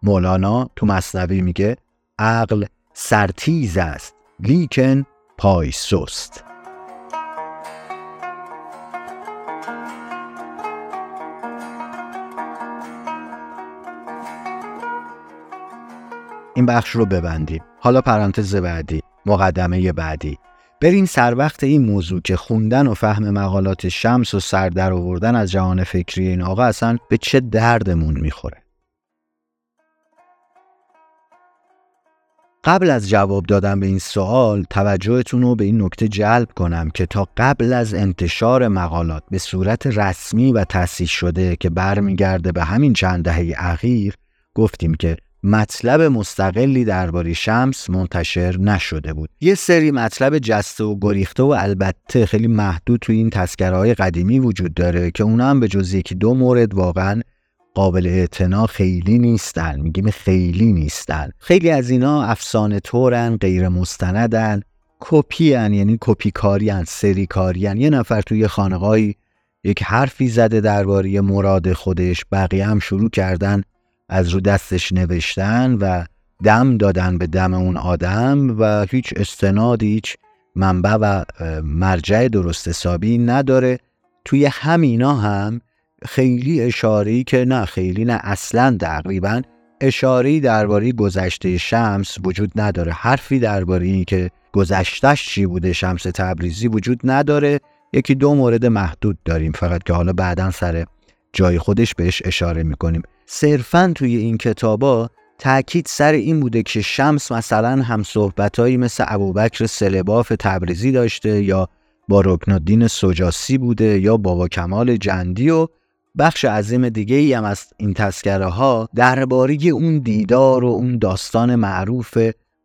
مولانا تو مصنوی میگه عقل سرتیز است لیکن پای سست این بخش رو ببندیم. حالا پرانتز بعدی مقدمه بعدی. بریم سر وقت این موضوع که خوندن و فهم مقالات شمس و سر در آوردن از جهان فکری این آقا اصلا به چه دردمون می‌خوره؟ قبل از جواب دادن به این سوال توجهتون رو به این نکته جلب کنم که تا قبل از انتشار مقالات به صورت رسمی و تأسیس شده که برمیگرده به همین چند دهه اخیر گفتیم که مطلب مستقلی درباره شمس منتشر نشده بود. یه سری مطلب جسته و گریخته و البته خیلی محدود توی این تذکرهای قدیمی وجود داره که اونا هم به جز یکی دو مورد واقعا قابل اعتنا خیلی نیستن میگیم خیلی نیستن. خیلی از اینا افسانه طورن غیر مستندن کپی یعنی کپی کاری سری کاری یه نفر توی خانقاهی یک حرفی زده درباره مراد خودش بقیه هم شروع کردن از رو دستش نوشتن و دم دادن به دم اون آدم و هیچ استناد هیچ منبع و مرجع درست حسابی نداره. توی همینا هم خیلی اشاری که نه خیلی نه. اصلا تقریبا اشاری درباره گذشته شمس وجود نداره. حرفی درباره این که گذشتش چی بوده شمس تبریزی وجود نداره. یکی دو مورد محدود داریم فقط که حالا بعدا سر جای خودش بهش اشاره می‌کنیم. صرفا توی این کتابا تاکید سر این بوده که شمس مثلا هم صحبتهایی مثل ابوبکر سلباف تبریزی داشته یا با رکن سجاسی بوده یا بابا کمال جندی و بخش عظیم دیگه ای هم از این تذکره ها درباره اون دیدار و اون داستان معروف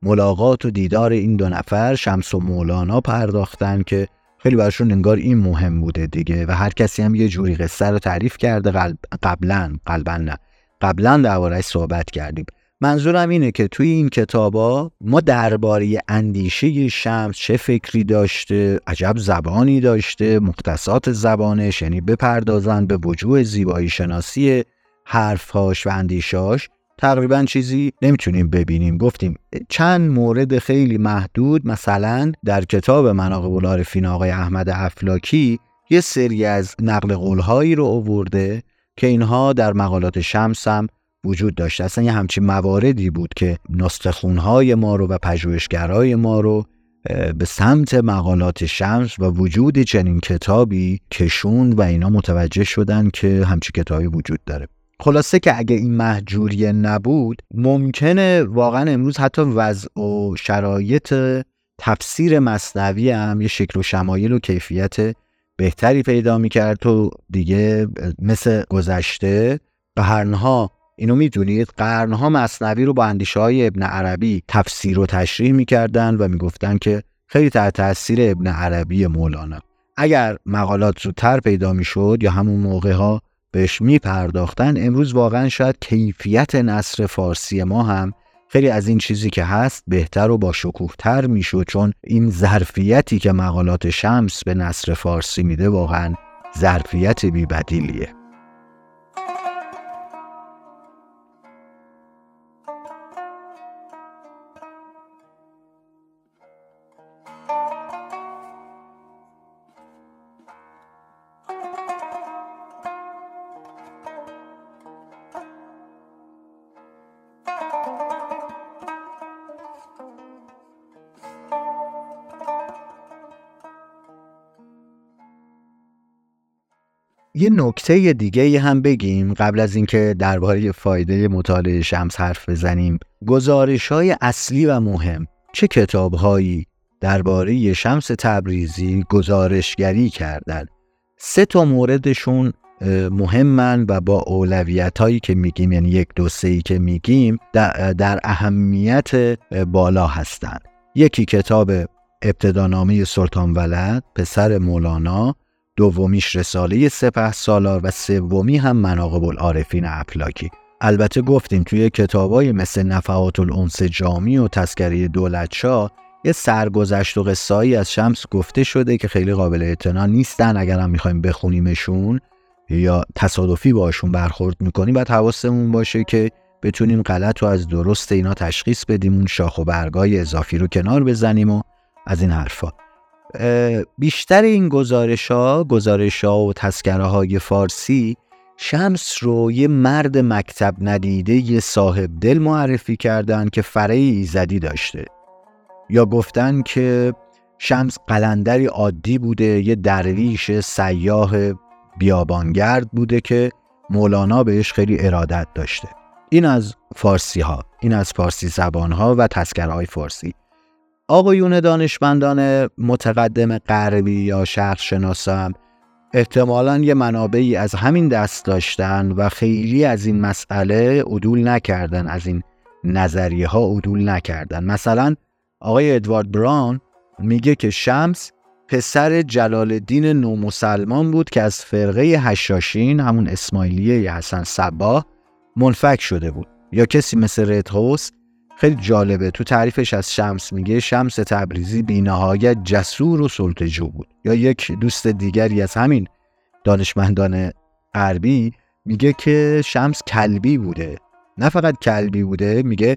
ملاقات و دیدار این دو نفر شمس و مولانا پرداختن که خیلی براشون انگار این مهم بوده دیگه و هر کسی هم یه جوری قصه رو تعریف کرده قبلا قلبا نه. قبلا دربارهش صحبت کردیم. منظورم اینه که توی این کتابا ما درباره اندیشه شمس چه فکری داشته عجب زبانی داشته مختصات زبانش یعنی بپردازن به وجوه زیبایی شناسی حرفهاش و اندیشاش تقریبا چیزی نمی‌تونیم ببینیم. گفتیم چند مورد خیلی محدود. مثلا در کتاب مناقب العارفین آقای احمد افلاکی یه سری از نقل قولهایی رو آورده که اینها در مقالات شمس هم وجود داشته. اصلا یه همچین مواردی بود که نستخونهای ما رو و پژوهشگرای ما رو به سمت مقالات شمس و وجود چنین کتابی کشوند و اینا متوجه شدن که همچین کتابی وجود داره. خلاصه که اگه این محجوریه نبود ممکنه واقعا امروز حتی وضع و شرایط تفسیر مصنوی هم یه شکل و شمایل و کیفیت بهتری پیدا می‌کرد و دیگه مثل گذشته قرنها اینو می‌دونید؟ قرنها مصنوی رو با اندیشه های ابن عربی تفسیر و تشریح می‌کردن و می‌گفتن که خیلی تحت تاثیر ابن عربی مولانا. اگر مقالات زودتر پیدا می‌شد یا همون موقع ها بهش میپرداختن امروز واقعا شاید کیفیت نصر فارسی ما هم خیلی از این چیزی که هست بهتر و با شکوهتر می‌شد چون این ظرفیتی که مقالات شمس به نصر فارسی میده واقعا ظرفیت بیبدیلیه. یه نکته دیگه هم بگیم قبل از اینکه درباره فایده مطالعه شمس حرف بزنیم. گزارش های اصلی و مهم. چه کتاب هایی درباره شمس تبریزی گزارشگری کردن؟ سه تا موردشون مهمن و با اولویت هایی که میگیم یعنی یک دو سه که میگیم در, در اهمیت بالا هستند یکی کتاب ابتدانامه سلطان ولد پسر مولانا. دومیش رساله سپه سالار و سومی هم مناقب العارفین افلاکی البته گفتیم توی کتابای مثل نفعات الانس جامی و تذکره دولتشاه یه سرگذشت و قصایی از شمس گفته شده که خیلی قابل اعتنا نیستن اگر هم می‌خوایم بخونیمشون یا تصادفی باشون برخورد می‌کنیم باید حواسمون باشه که بتونیم غلط و از درست اینا تشخیص بدیم اون شاخ و برگای اضافی رو کنار بزنیم و از این حرفا. بیشتر این گزارش ها گزارش ها و تسکره های فارسی شمس رو یه مرد مکتب ندیده یه صاحب دل معرفی کردن که فره ایزدی داشته. یا گفتن که شمس قلندری عادی بوده یه درویش سیاه بیابانگرد بوده که مولانا بهش خیلی ارادت داشته. این از فارسی ها این از فارسی زبان ها و تسکره های فارسی. آقایون دانشمندان متقدم غربی یا شخص شناسم احتمالا یه منابعی از همین دست داشتن و خیلی از این مسئله عدول نکردن از این نظریه ها عدول نکردن. مثلا آقای ادوارد براون میگه که شمس پسر جلال الدین نومسلمان بود که از فرقه هشاشین همون اسماعیلیه حسن صباه منفک شده بود. یا کسی مثل ردهوس خیلی جالبه. تو تعریفش از شمس میگه شمس تبریزی بینهایت جسور و سلطجو بود. یا یک دوست دیگری از همین دانشمندان غربی میگه که شمس کلبی بوده. نه فقط کلبی بوده میگه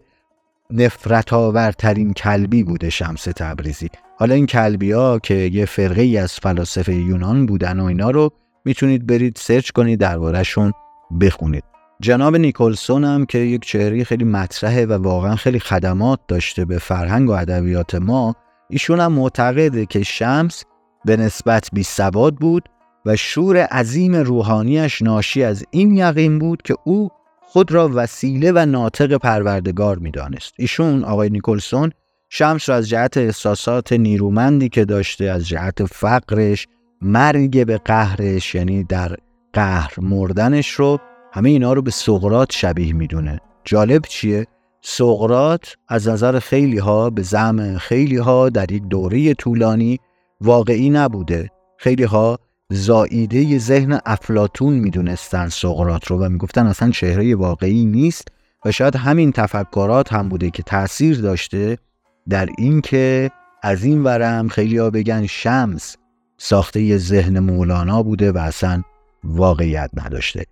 نفرت آورترین کلبی بوده شمس تبریزی. حالا این کلبی ها که یه فرقه ای از فلاسفه یونان بودن و اینا رو می‌تونید برید سرچ کنید دربارهشون بخونید. جناب نیکلسون هم که یک چهره خیلی مطرحه و واقعا خیلی خدمات داشته به فرهنگ و ادبیات ما ایشون هم معتقده که شمس به نسبت بی سواد بود و شور عظیم روحانیش ناشی از این یقین بود که او خود را وسیله و ناطق پروردگار می‌دانست. ایشون آقای نیکلسون شمس را از جهت احساسات نیرومندی که داشته از جهت فقرش مرگ به قهرش یعنی در قهر مردنش رو همه اینا رو به سقرات شبیه می‌دونه. جالب چیه؟ سقرات از نظر خیلی ها به زم خیلی ها در یک دوره طولانی واقعی نبوده. خیلی ها زائیده ذهن افلاتون می‌دونستن سقرات رو و می‌گفتن اصلا چهره واقعی نیست و شاید همین تفکرات هم بوده که تاثیر داشته در اینکه از این ورم خیلی ها بگن شمس ساخته ذهن مولانا بوده و اصلا واقعیت نداشته.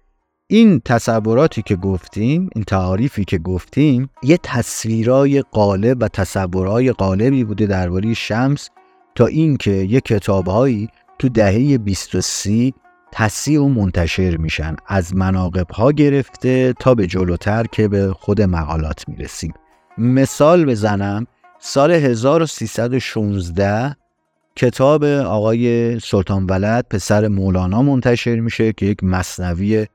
این تصوراتی که گفتیم این تعاریفی که گفتیم یه تصویرای قالب و تصورای قالبی بوده درباره شمس تا اینکه یه کتابهایی تو دهه 23 تصیح و منتشر میشن. از مناقب ها گرفته تا به جلوتر که به خود مقالات می‌رسیم. مثال بزنم سال 1316 کتاب آقای سلطان ولد پسر مولانا منتشر میشه که یک مصنوی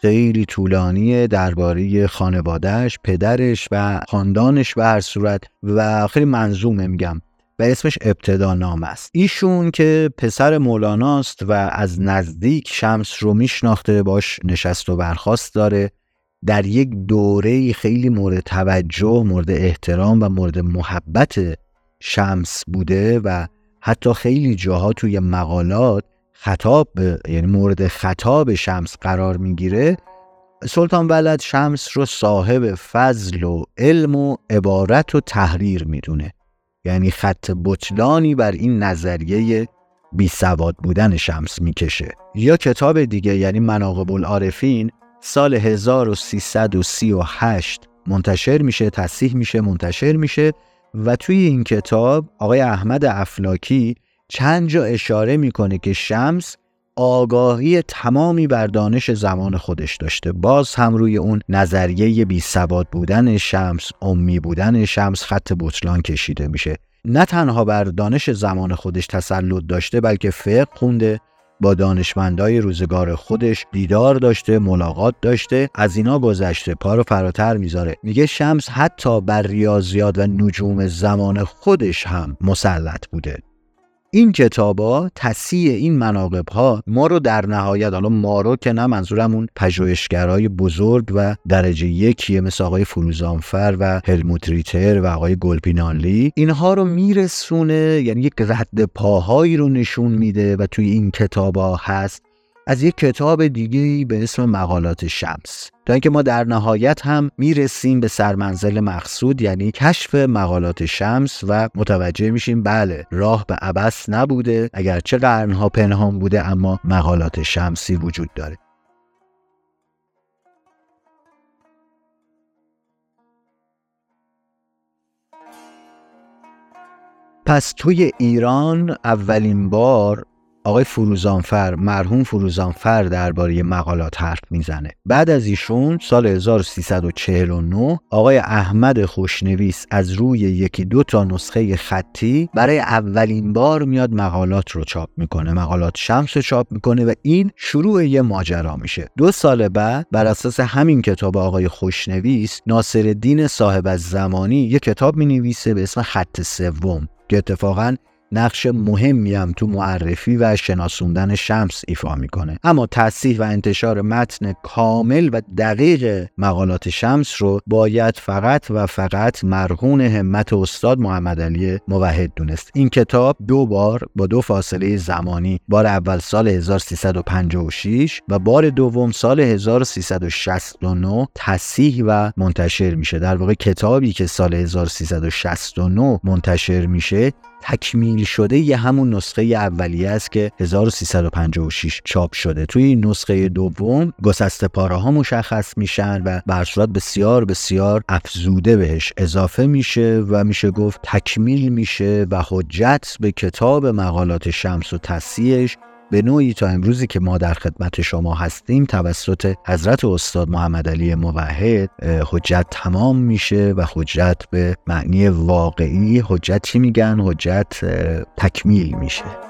خیلی طولانی درباره خانوادهش، پدرش و خاندانش به هر صورت و خیلی منظومه میگم و اسمش ابتدا نام است. ایشون که پسر مولاناست و از نزدیک شمس رو میشناخته باش نشست و برخواست داره. در یک دوره خیلی مورد توجه مورد احترام و مورد محبت شمس بوده و حتی خیلی جاها توی مقالات خطاب یعنی مورد خطاب شمس قرار می‌گیره سلطان ولد شمس رو صاحب فضل و علم و عبارت و تحریر می‌دونه. یعنی خط بطلانی بر این نظریه بی سواد بودن شمس می‌کشه. یا کتاب دیگه یعنی مناقب العارفین سال 1338 منتشر میشه تصحیح میشه منتشر میشه و توی این کتاب آقای احمد افلاکی چند جا اشاره می‌کنه که شمس آگاهی تمامی بر دانش زمان خودش داشته. باز هم روی اون نظریه بی سواد بودن شمس امی بودن شمس خط بطلان کشیده میشه. نه تنها بر دانش زمان خودش تسلط داشته بلکه فقه خونده با دانشمندای روزگار خودش دیدار داشته ملاقات داشته از اینا گذشته پا رو فراتر می‌ذاره. میگه شمس حتی بر ریاضیات و نجوم زمان خودش هم مسلط بوده. این کتابا تصیح این مناقب ها ما رو در نهایت حالا ما رو که نه منظورم اون پژوهشگرای بزرگ و درجه یکیه مثل آقای فروزانفر و هلموت ریتر و آقای گلپینانلی اینها رو میرسونه یعنی یک رد پاهایی رو نشون میده و توی این کتابا هست از یک کتاب دیگه به اسم مقالات شمس. تا اینکه ما در نهایت هم می‌رسیم به سرمنزل مقصود یعنی کشف مقالات شمس و متوجه میشیم بله راه به عبس نبوده اگرچه قرنها پنهان بوده اما مقالات شمسی وجود داره. پس توی ایران اولین بار آقای فروزانفر مرحوم فروزانفر درباره مقالات حرف می‌زنه. بعد از ایشون سال 1349 آقای احمد خوشنویس از روی یکی دو تا نسخه خطی برای اولین بار میاد مقالات رو چاپ می‌کنه. مقالات شمس رو چاپ می‌کنه و این شروع یه ماجرا میشه. دو سال بعد بر اساس همین کتاب آقای خوشنویس ناصر دین صاحب از زمانی یه کتاب می‌نویسه به اسم خط سوم که اتفاقا نقش مهمی هم تو معرفی و شناسوندن شمس ایفا می‌کنه. اما تصحیح و انتشار متن کامل و دقیق مقالات شمس رو باید فقط و فقط مرهون همت استاد محمد علی موحد دونست. این کتاب دو بار با دو فاصله زمانی بار اول سال 1356 و بار دوم سال 1369 تصحیح و منتشر میشه. در واقع کتابی که سال 1369 منتشر میشه تکمیل شده یه همون نسخه اولیه است که 1356 چاپ شده. توی نسخه دوم گسسته پاره ها مشخص میشن و بر صورت بسیار بسیار افزوده بهش اضافه میشه و میشه گفت تکمیل میشه و حجت به کتاب مقالات شمس و تصیحش به نوعی تا امروزی که ما در خدمت شما هستیم توسط حضرت استاد محمد علی موحد حجت تمام میشه و حجت به معنی واقعی حجت چی میگن حجت تکمیل میشه.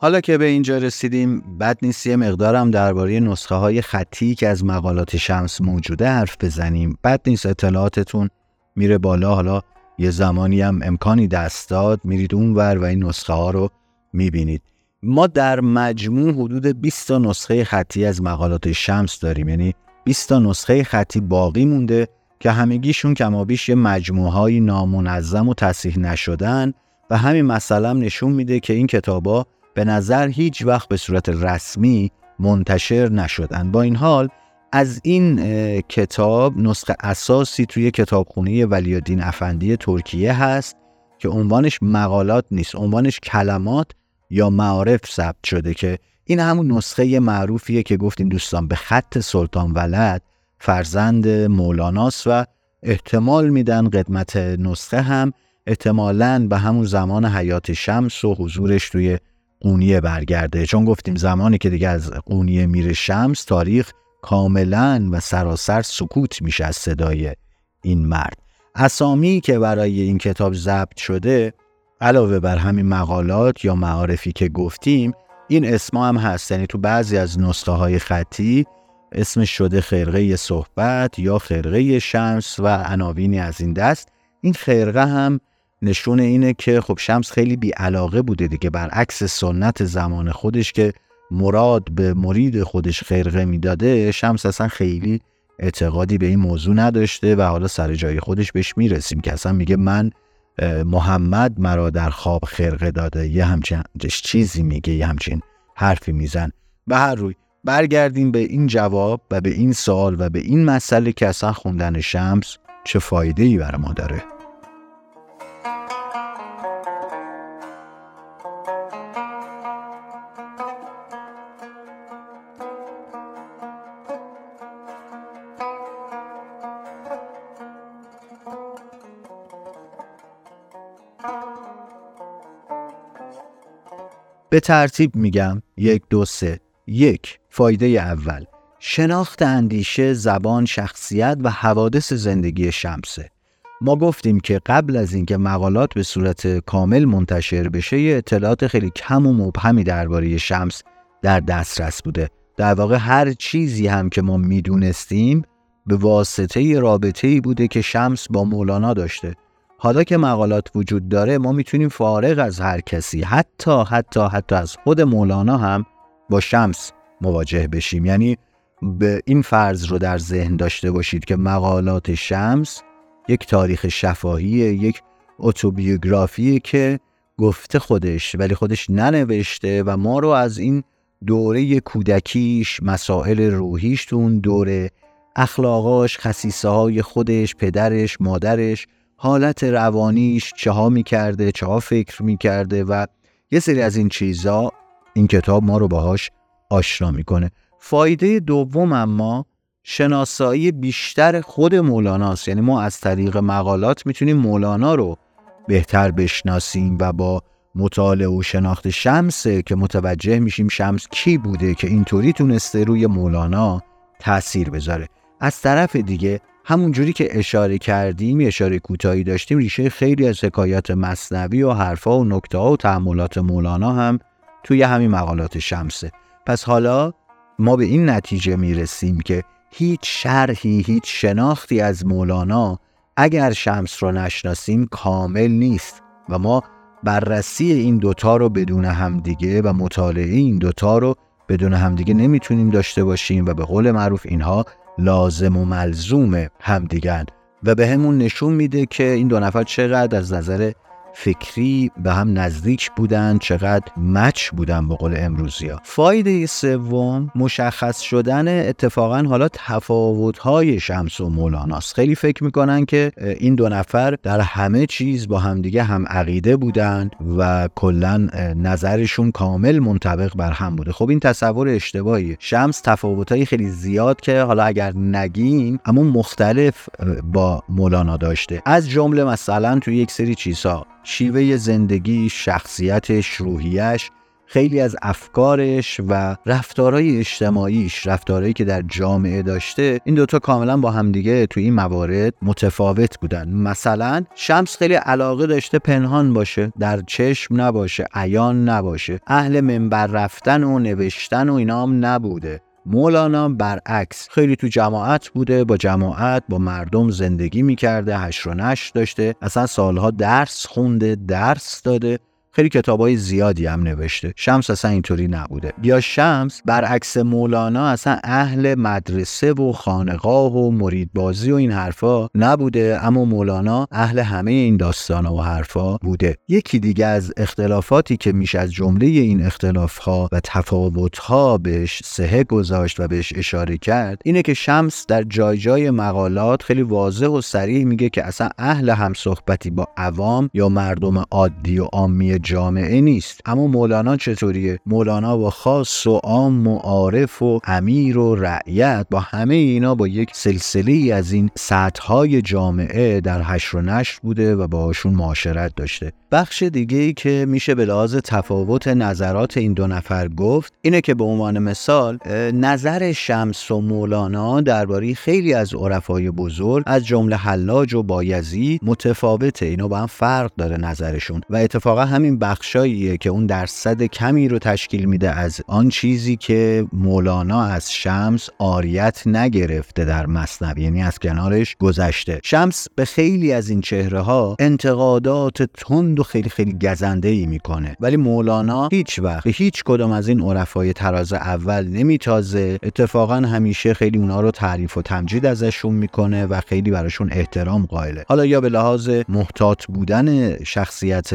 حالا که به اینجا رسیدیم بد نیست یه مقدارم درباره نسخه های خطی که از مقالات شمس موجوده حرف بزنیم. بد نیست اطلاعاتتون میره بالا. حالا یه زمانی هم امکانی دست داد میرید اونور و این نسخه ها رو می‌بینید. ما در مجموع حدود 20 تا نسخه خطی از مقالات شمس داریم. یعنی 20 تا نسخه خطی باقی مونده که همگیشون کمابیش یه مجموعه های نامنظم و تصحیح نشدن و همین مثلا نشون میده که این کتابا به نظر هیچ وقت به صورت رسمی منتشر نشدن. با این حال از این کتاب نسخه اساسی توی کتابخونه ولیالدین افندی ترکیه هست که عنوانش مقالات نیست عنوانش کلمات یا معارف ثبت شده که این همون نسخه معروفیه که گفتیم دوستان به خط سلطان ولد فرزند مولاناست و احتمال میدن قدمت نسخه هم احتمالا به همون زمان حیات شمس و حضورش توی قونیه برگرده. چون گفتیم زمانی که دیگه از قونیه میره شمس تاریخ کاملا و سراسر سکوت میشه از صدای این مرد. اسامی که برای این کتاب ضبط شده علاوه بر همین مقالات یا معارفی که گفتیم این اسما هم هست. یعنی تو بعضی از نسخه های خطی اسمش شده خرقه صحبت یا خرقه شمس و عناوینی از این دست. این خرقه هم نشون اینه که خب شمس خیلی بی علاقه بوده دیگه. برعکس سنت زمان خودش که مراد به مرید خودش خرقه می‌داده شمس اصلا خیلی اعتقادی به این موضوع نداشته و حالا سر جای خودش بهش می‌رسیم که اصلا میگه من محمد مرا در خواب خرقه داده. یه همچین چیزی میگه یه همچین حرفی میزن. به هر روی برگردیم به این جواب و به این سوال و به این مسئله که اصلا خوندن شمس چه فایده ای برای ما داره. به ترتیب میگم یک دو سه. یک فایده اول. شناخت اندیشه زبان شخصیت و حوادث زندگی شمسه. ما گفتیم که قبل از اینکه مقالات به صورت کامل منتشر بشه یه اطلاعات خیلی کم و مبهمی درباره شمس در دسترس بوده. در واقع هر چیزی هم که ما می‌دونستیم به واسطه رابطه ای بوده که شمس با مولانا داشته. حالا که مقالات وجود داره ما می‌تونیم فارغ از هر کسی حتی حتی حتی از خود مولانا هم با شمس مواجه بشیم. یعنی به این فرض رو در ذهن داشته باشید که مقالات شمس یک تاریخ شفاهی یک اتوبیوگرافی که گفته خودش ولی خودش ننوشته و ما رو از این دوره کودکیش مسائل روحیش تو اون دوره اخلاقاش خصیصه های خودش پدرش مادرش حالت روانیش چه ها می‌کرده چه فکر می‌کرده و یه سری از این چیزا این کتاب ما رو باهاش آشنا می‌کنه. فایده دوم اما شناسایی بیشتر خود مولاناست. یعنی ما از طریق مقالات می‌تونیم مولانا رو بهتر بشناسیم و با مطالعه و شناخت شمسه که متوجه میشیم شمس کی بوده که اینطوری تونسته روی مولانا تاثیر بذاره. از طرف دیگه همون جوری که اشاره کردیم اشاره کوتاهی داشتیم ریشه خیلی از حکایات مصنوی و حرفا و نکته و تحملات مولانا هم توی همین مقالات شمسه. پس حالا ما به این نتیجه می‌رسیم که هیچ شرحی هیچ شناختی از مولانا اگر شمس رو نشناسیم کامل نیست و ما بررسی این دوتا رو بدون همدیگه و مطالعه این دوتا رو بدون همدیگه نمی‌تونیم داشته باشیم و به قول معروف اینها لازم و ملزوم همدیگن و به همون نشون میده که این دو نفر چقدر از نظر فکری به هم نزدیک بودن چقدر مچ بودن به قول امروزی ها فایده سوم مشخص شدن اتفاقا حالا تفاوت های شمس و مولاناست. خیلی فکر می‌کنن که این دو نفر در همه چیز با همدیگه هم عقیده بودن و کلا نظرشون کامل منطبق بر هم بوده. خب این تصور اشتباهی شمس تفاوت های خیلی زیاد که حالا اگر نگیم اما مختلف با مولانا داشته. از جمله مثلا توی یک سری چیزها. شیوه زندگی، شخصیتش، روحیش خیلی از افکارش و رفتارهای اجتماعیش رفتارهایی که در جامعه داشته این دوتا کاملا با همدیگه توی این موارد متفاوت بودن. مثلا شمس خیلی علاقه داشته پنهان باشه در چشم نباشه عیان نباشه اهل منبر رفتن و نوشتن و اینا هم نبوده. مولانا برعکس خیلی تو جماعت بوده با جماعت با مردم زندگی می‌کرده هش و نش داشته اصلا سالها درس خونده درس داده. خیلی کتابای زیادی هم نوشته. شمس اصلا اینطوری نبوده. یا شمس برعکس مولانا اصلا اهل مدرسه و خانقاه و مریدبازی و این حرفا نبوده اما مولانا اهل همه این داستان و حرفا بوده. یکی دیگه از اختلافاتی که میشه از جمله این اختلافها و تفاوتها بهش سهه گذاشت و بهش اشاره کرد اینه که شمس در جای جای مقالات خیلی واضح و سریع میگه که اصلا اهل هم صحبتی با عوام یا مردم عادی و عامی جامعه نیست. اما مولانا چطوریه؟ مولانا با خاص و عام و عارف و امیر و رعیت با همه اینا با یک سلسله از این سطح جامعه در حشر و نشر بوده و باشون معاشرت داشته. بخش دیگه ای که میشه به لحاظ تفاوت نظرات این دو نفر گفت اینه که به عنوان مثال نظر شمس و مولانا درباره خیلی از عرفای بزرگ از جمله حلاج و بایزی متفاوته. اینا با هم فرق داره نظرشون. و اتفاقا همین بخشاییه که اون درصد کمی رو تشکیل میده از آن چیزی که مولانا از شمس آریت نگرفته در مصنوی یعنی از کنارش گذشته. شمس به خیلی از این چهره ها انتقادات تند و خیلی خیلی گزنده ای می‌کنه. ولی مولانا هیچ وقت به هیچ کدام از این عرفای تراز اول نمیتازه. اتفاقا همیشه خیلی اونا رو تعریف و تمجید ازشون می‌کنه و خیلی براشون احترام قائله. حالا یا به لحاظ محتاط بودن شخصیت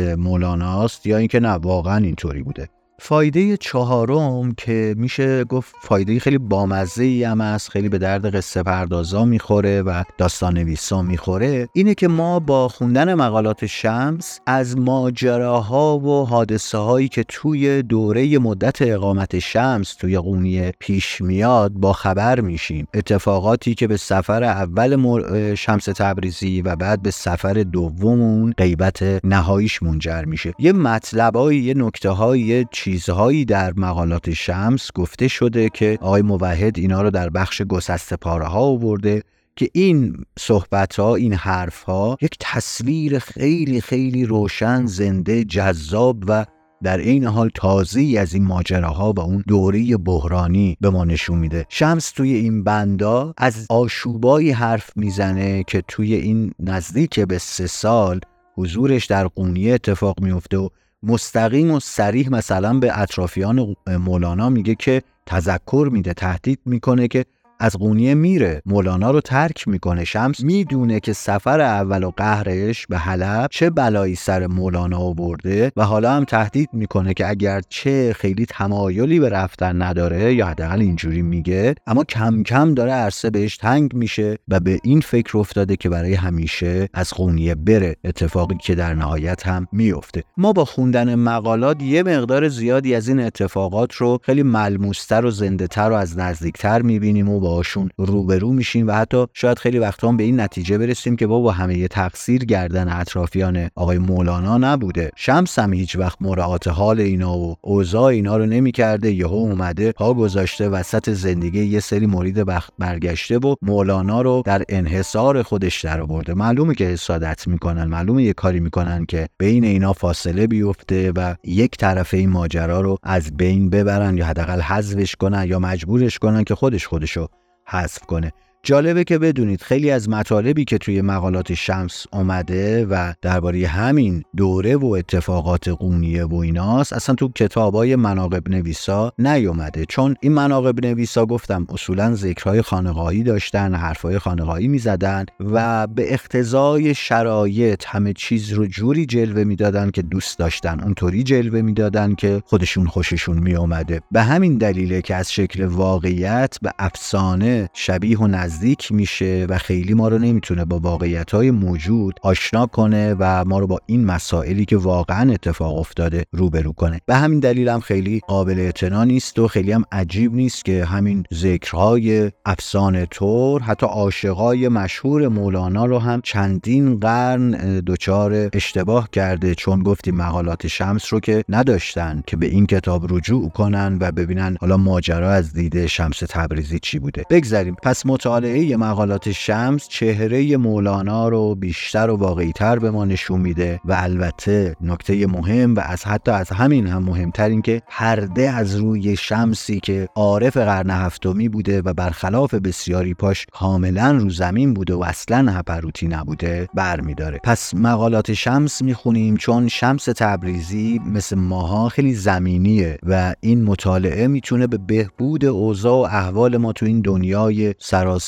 مولاناست یا اینکه نه واقعا اینطوری بوده. فایده چهارم که میشه گفت فایده خیلی بامزه ای هم است خیلی به درد قصه پردازا می‌خوره و داستان نویسا می‌خوره. اینه که ما با خوندن مقالات شمس از ماجراها و حادثه هایی که توی دوره مدت اقامت شمس توی قونیه پیش میاد با خبر میشیم. اتفاقاتی که به سفر اول شمس تبریزی و بعد به سفر دومون غیبت نهاییش منجر میشه. یه مطلبایی یه نکته های چیزهایی در مقالات شمس گفته شده که آقای موحد اینا رو در بخش گسست پاره ها آورده که این صحبت ها این حرف ها یک تصویر خیلی خیلی روشن زنده جذاب و در این حال تازه از این ماجراها و اون دوره بحرانی به ما نشون میده. شمس توی این بندا از آشوبایی حرف می‌زنه که توی این نزدیک به سه سال حضورش در قونیه اتفاق میفته و مستقیم و سریح مثلا به اطرافیان مولانا میگه که تذکر میده تهدید می‌کنه که از قونیه میره. مولانا رو ترک می‌کنه. شمس می‌دونه که سفر اول و قهرش به حلب چه بلایی سر مولانا آورده و حالا هم تهدید می‌کنه که اگر چه خیلی تمایلی به رفتن نداره یا حداقل اینجوری میگه اما کم کم داره عرصه بهش تنگ میشه و به این فکر افتاده که برای همیشه از قونیه بره. اتفاقی که در نهایت هم میفته ما با خوندن مقالات یه مقدار زیادی از این اتفاقات رو خیلی ملموستر و زنده تر و از نزدیکتر می‌بینیم و باشون روبرو میشیم و حتی شاید خیلی وقتا به این نتیجه برسیم که بابا همه تقصیر گردن اطرافیان آقای مولانا نبوده. شمس هم هیچ وقت مراعات حال اینا و اوضاع اینا رو نمی‌کرده. یهو اومده پا گذاشته وسط زندگی یه سری مرید برگشته و مولانا رو در انحصار خودش در آورده. معلومه که حسادت می‌کنن معلومه یه کاری می‌کنن که بین اینا فاصله بیفته و یک طرف این ماجرا رو از بین ببرن یا حداقل حذفش کنن یا مجبورش کنن که خودش خودشو حذف کنه. جالبه که بدونید خیلی از مطالبی که توی مقالات شمس آمده و درباره همین دوره و اتفاقات قونیه و ایناست اصلا تو کتابای مناقب نویسا نیومده. چون این مناقب نویسا گفتم اصولا ذکرهای خانقاهی داشتن حرفهای خانقاهی می‌زدن و به اقتضای شرایط همه چیز رو جوری جلوه می‌دادن که دوست داشتن اونطوری جلوه می‌دادن که خودشون خوششون میومده به همین دلیله که از شکل واقعیت به افسانه شبیه و نزدیک میشه و خیلی ما رو نمی‌تونه با واقعیت های موجود آشنا کنه و ما رو با این مسائلی که واقعا اتفاق افتاده روبرو کنه. به همین دلیل هم خیلی قابل اعتنا نیست و خیلی هم عجیب نیست که همین ذکرهای افسانه طور حتی عاشقای مشهور مولانا رو هم چندین قرن دچار اشتباه کرده. چون گفتیم مقالات شمس رو که نداشتن که به این کتاب رجوع کنن و ببینن حالا ماجرا از دیده شمس تبریزی چی بوده. بگذریم. پس مطالعه مطالعه مقالات شمس چهره مولانا رو بیشتر و واقعیتر به ما نشون میده و البته نکته مهم و از حتی از همین هم مهمتر این که پرده از روی شمسی که عارف قرن هفتمی بوده و برخلاف بسیاری پاش کاملا رو زمین بوده و اصلا هپروتی نبوده برمیداره پس مقالات شمس می‌خونیم چون شمس تبریزی مثل ماها خیلی زمینیه و این مطالعه می‌تونه به بهبود اوضاع و احوال ما تو این دنیای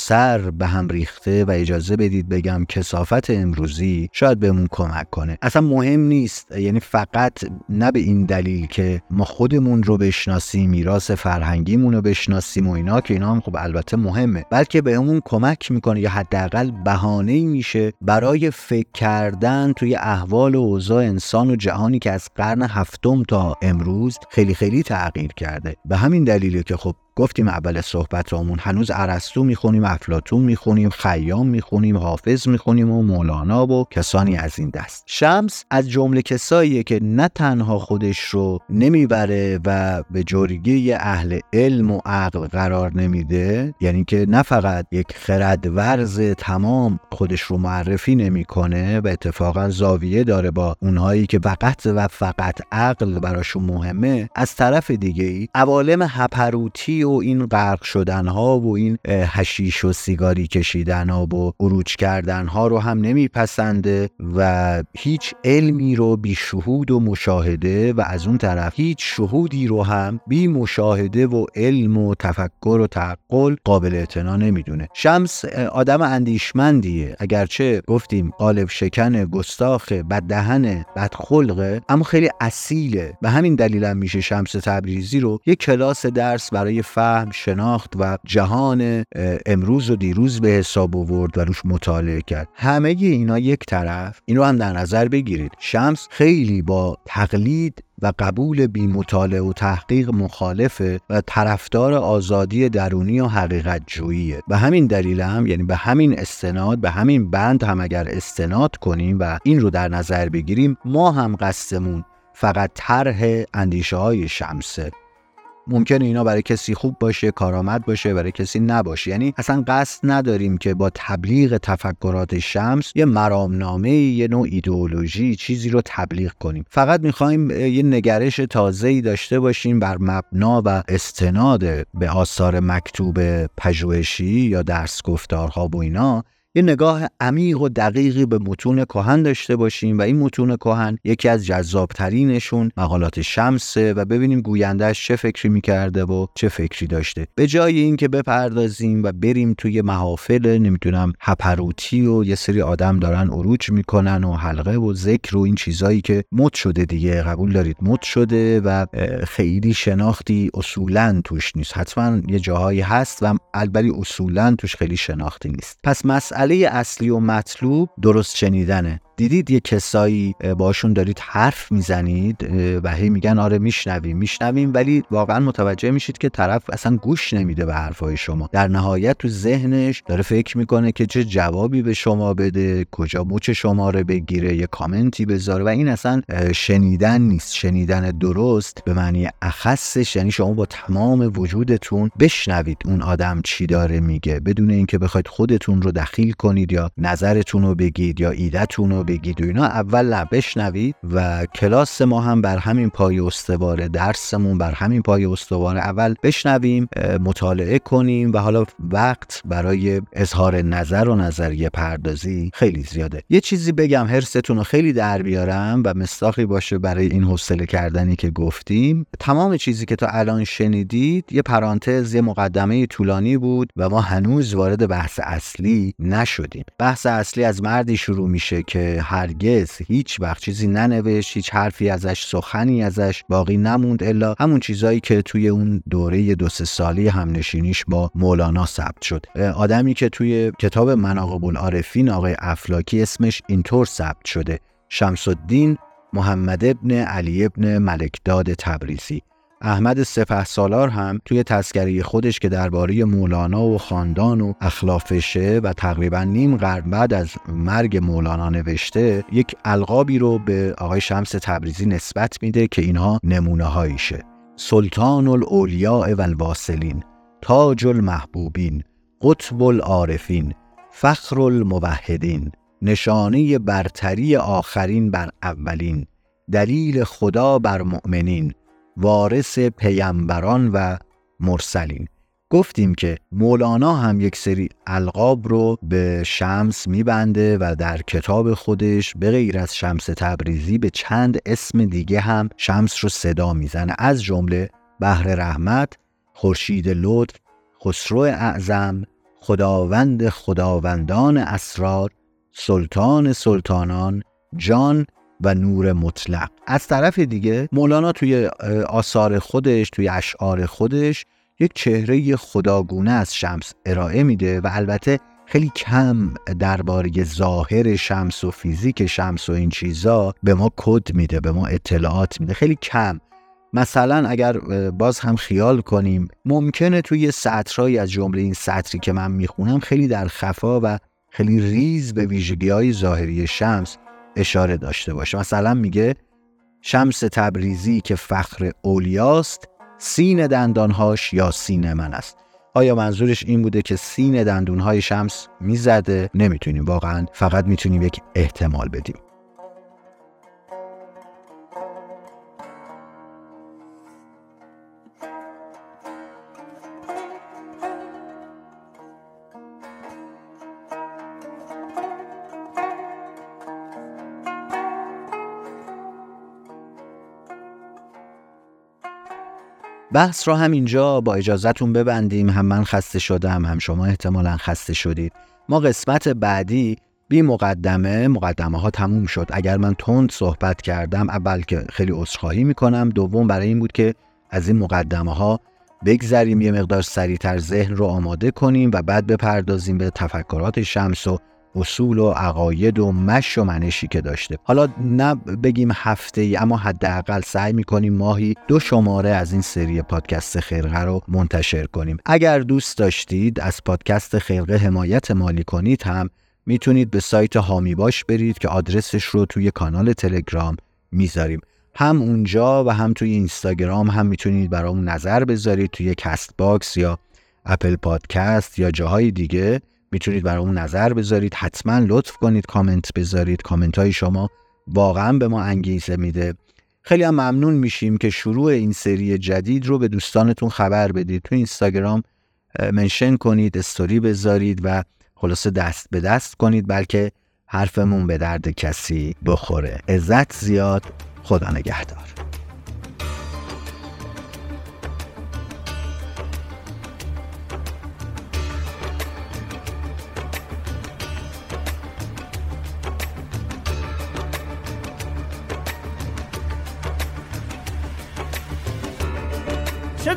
سراسر به هم ریخته و اجازه بدید بگم کسافت امروزی شاید بهمون کمک کنه. اصلا مهم نیست یعنی فقط نه به این دلیل که ما خودمون رو بشناسیم میراث فرهنگیمون رو بشناسیم و اینا که اینا هم خب البته مهمه بلکه بهمون کمک می‌کنه یا حداقل بهانه میشه برای فکر کردن توی احوال و اوضاع انسان و جهانی که از قرن هفتم تا امروز خیلی خیلی تغییر کرده. به همین دلیله که خب گفتیم اول صحبت رامون هنوز ارسطو می‌خونیم افلاتون می‌خونیم خیام می‌خونیم حافظ می‌خونیم و مولانا و کسانی از این دست. شمس از جمله کساییه که نه تنها خودش رو نمی‌بره و به جرگه اهل علم و عقل قرار نمیده یعنی که نه فقط یک خردورز تمام خودش رو معرفی نمی‌کنه و اتفاقا زاویه داره با اونهایی که فقط و فقط عقل براشون مهمه از طرف دیگه ای عوالم هپروتی و این غرق شدن ها و این هشیش و سیگاری کشیدن ها و عروج کردن ها رو هم نمیپسنده و هیچ علمی رو بی شهود و مشاهده و از اون طرف هیچ شهودی رو هم بی مشاهده و علم و تفکر و تعقل قابل اعتنا نمی‌دونه. شمس آدم اندیشمندیه. اگرچه گفتیم قالب شکن گستاخ بددهن بدخلقه اما خیلی اصیله. به همین دلیل هم میشه شمس تبریزی رو یک کلاس درس برای فهم شناخت و جهان امروز و دیروز به حساب آورد و روش مطالعه کرد. همه اینا یک طرف. این رو هم در نظر بگیرید. شمس خیلی با تقلید و قبول بی مطالعه و تحقیق مخالفه و طرفدار آزادی درونی و حقیقت جوییه. به همین دلیل هم یعنی به همین استناد به همین بند هم اگر استناد کنیم و این رو در نظر بگیریم ما هم قصدمون فقط طرح اندیشه های شمسه. ممکنه اینا برای کسی خوب باشه کارآمد باشه برای کسی نباشه. یعنی اصلا قصد نداریم که با تبلیغ تفکرات شمس یه مرامنامه یه نوع ایدئولوژی چیزی رو تبلیغ کنیم. فقط می‌خوایم یه نگرش تازه‌ای داشته باشیم بر مبنا و استناد به آثار مکتوب پژوهشی یا درس گفتارها و اینا. یه نگاه عمیق و دقیقی به متون کهن داشته باشیم و این متون کهن یکی از جذابترینشون مقالات شمسه و ببینیم گویندهش چه فکری می‌کرده و چه فکری داشته. به جای اینکه بپردازیم و بریم توی محافل نمی‌دونم هپروتی و یه سری آدم دارن عروج می‌کنن و حلقه و ذکر و این چیزایی که مد شده دیگه قبول دارید؟ مد شده و خیلی شناختی اصولا توش نیست. حتما یه جاهایی هست و البته اصولا توش خیلی شناختی نیست. پس مسئله مسئله اصلی و مطلوب درست شنیدنه. دیدید یه کسایی باشون دارید حرف می‌زنید و هی میگن آره میشنویم میشنویم ولی واقعا متوجه میشید که طرف اصلا گوش نمیده به حرفای شما. در نهایت تو ذهنش داره فکر می‌کنه که چه جوابی به شما بده کجا مچ شما رو بگیره یه کامنتی بذاره و این اصلا شنیدن نیست. شنیدن درست به معنی اخصش یعنی شما با تمام وجودتون بشنوید اون آدم چی داره میگه. بدون اینکه بخواید خودتون رو دخیل کنید یا نظرتون رو بگید یا ایدهتون رو بگید و اینا اول نه بشنوید و کلاس ما هم بر همین پای استواره درسمون بر همین پای استواره. اول بشنویم مطالعه کنیم و حالا وقت برای اظهار نظر و نظریه پردازی خیلی زیاده. یه چیزی بگم حرستون رو خیلی در بیارم و مستاقی باشه برای این حوصله کردنی که گفتیم. تمام چیزی که تا الان شنیدید یه پرانتز یه مقدمه طولانی بود و ما هنوز وارد بحث اصلی نشدیم. بحث اصلی از مردی شروع میشه که هرگز هیچ وقت چیزی ننوشت هیچ حرفی ازش سخنی ازش باقی نموند الا همون چیزایی که توی اون دوره دو سه سالی همنشینیش با مولانا ثبت شد. آدمی که توی کتاب مناقب العارفین آقای افلاکی اسمش اینطور ثبت شده شمس الدین محمد ابن علی ابن ملکداد تبریزی. احمد سپه سالار هم توی تذکره خودش که درباره مولانا و خاندان و اخلافشه و تقریبا نیم قرن بعد از مرگ مولانا نوشته یک القابی رو به آقای شمس تبریزی نسبت میده که اینها نمونه هاییشه سلطان الاولیاء و الواصلین تاج المحبوبین قطب العارفین فخر الموحدین نشانه برتری آخرین بر اولین دلیل خدا بر مؤمنین وارث پیامبران و مرسلین. گفتیم که مولانا هم یک سری القاب رو به شمس میبنده و در کتاب خودش به غیر از شمس تبریزی به چند اسم دیگه هم شمس رو صدا می‌زنه. از جمله بحر رحمت، خورشید لطف، خسرو اعظم، خداوند خداوندان اسرار، سلطان سلطانان، جان و نور مطلق. از طرف دیگه مولانا توی آثار خودش توی اشعار خودش یک چهره خداگونه از شمس ارائه میده و البته خیلی کم درباره ظاهر شمس و فیزیک شمس و این چیزا به ما کد میده به ما اطلاعات میده. خیلی کم. مثلا اگر باز هم خیال کنیم ممکنه توی سطرهایی از جمله این سطری که من می‌خونم خیلی در خفا و خیلی ریز به ویژگی های ظاهری شمس اشاره داشته باشه. مثلا میگه شمس تبریزی که فخر اولیاست سین دندانهاش یا سین من است. آیا منظورش این بوده که سین دندونهای شمس می‌زده؟ نمی‌تونیم. واقعا فقط می‌تونیم یک احتمال بدیم. بحث رو هم اینجا با اجازهتون ببندیم. هم من خسته شدم هم شما احتمالا خسته شدید. ما قسمت بعدی بی مقدمه مقدمه ها تموم شد. اگر من تند صحبت کردم اول که خیلی عذرخواهی می‌کنم. دوم برای این بود که از این مقدمه ها بگذریم یه مقدار سریعتر ذهن رو آماده کنیم و بعد بپردازیم به تفکرات شمس و اصول و عقاید و مش و منشی که داشته. حالا نه بگیم هفته ای اما حداقل سعی می‌کنیم ماهی دو شماره از این سری پادکست خرقه رو منتشر کنیم. اگر دوست داشتید از پادکست خرقه حمایت مالی کنید هم می‌تونید به سایت هامی باش برید که آدرسش رو توی کانال تلگرام می‌ذاریم. هم اونجا و هم توی اینستاگرام هم می‌تونید برامون نظر بذارید توی Castbox یا Apple Podcast یا جاهای دیگه. می‌تونید برامون نظر بذارید حتما لطف کنید کامنت بذارید. کامنت های شما واقعا به ما انگیزه میده. خیلی هم ممنون میشیم که شروع این سری جدید رو به دوستانتون خبر بدید. تو اینستاگرام منشن کنید استوری بذارید و خلاصه دست به دست کنید بلکه حرفمون به درد کسی بخوره. عزت زیاد. خدا نگهدار. چه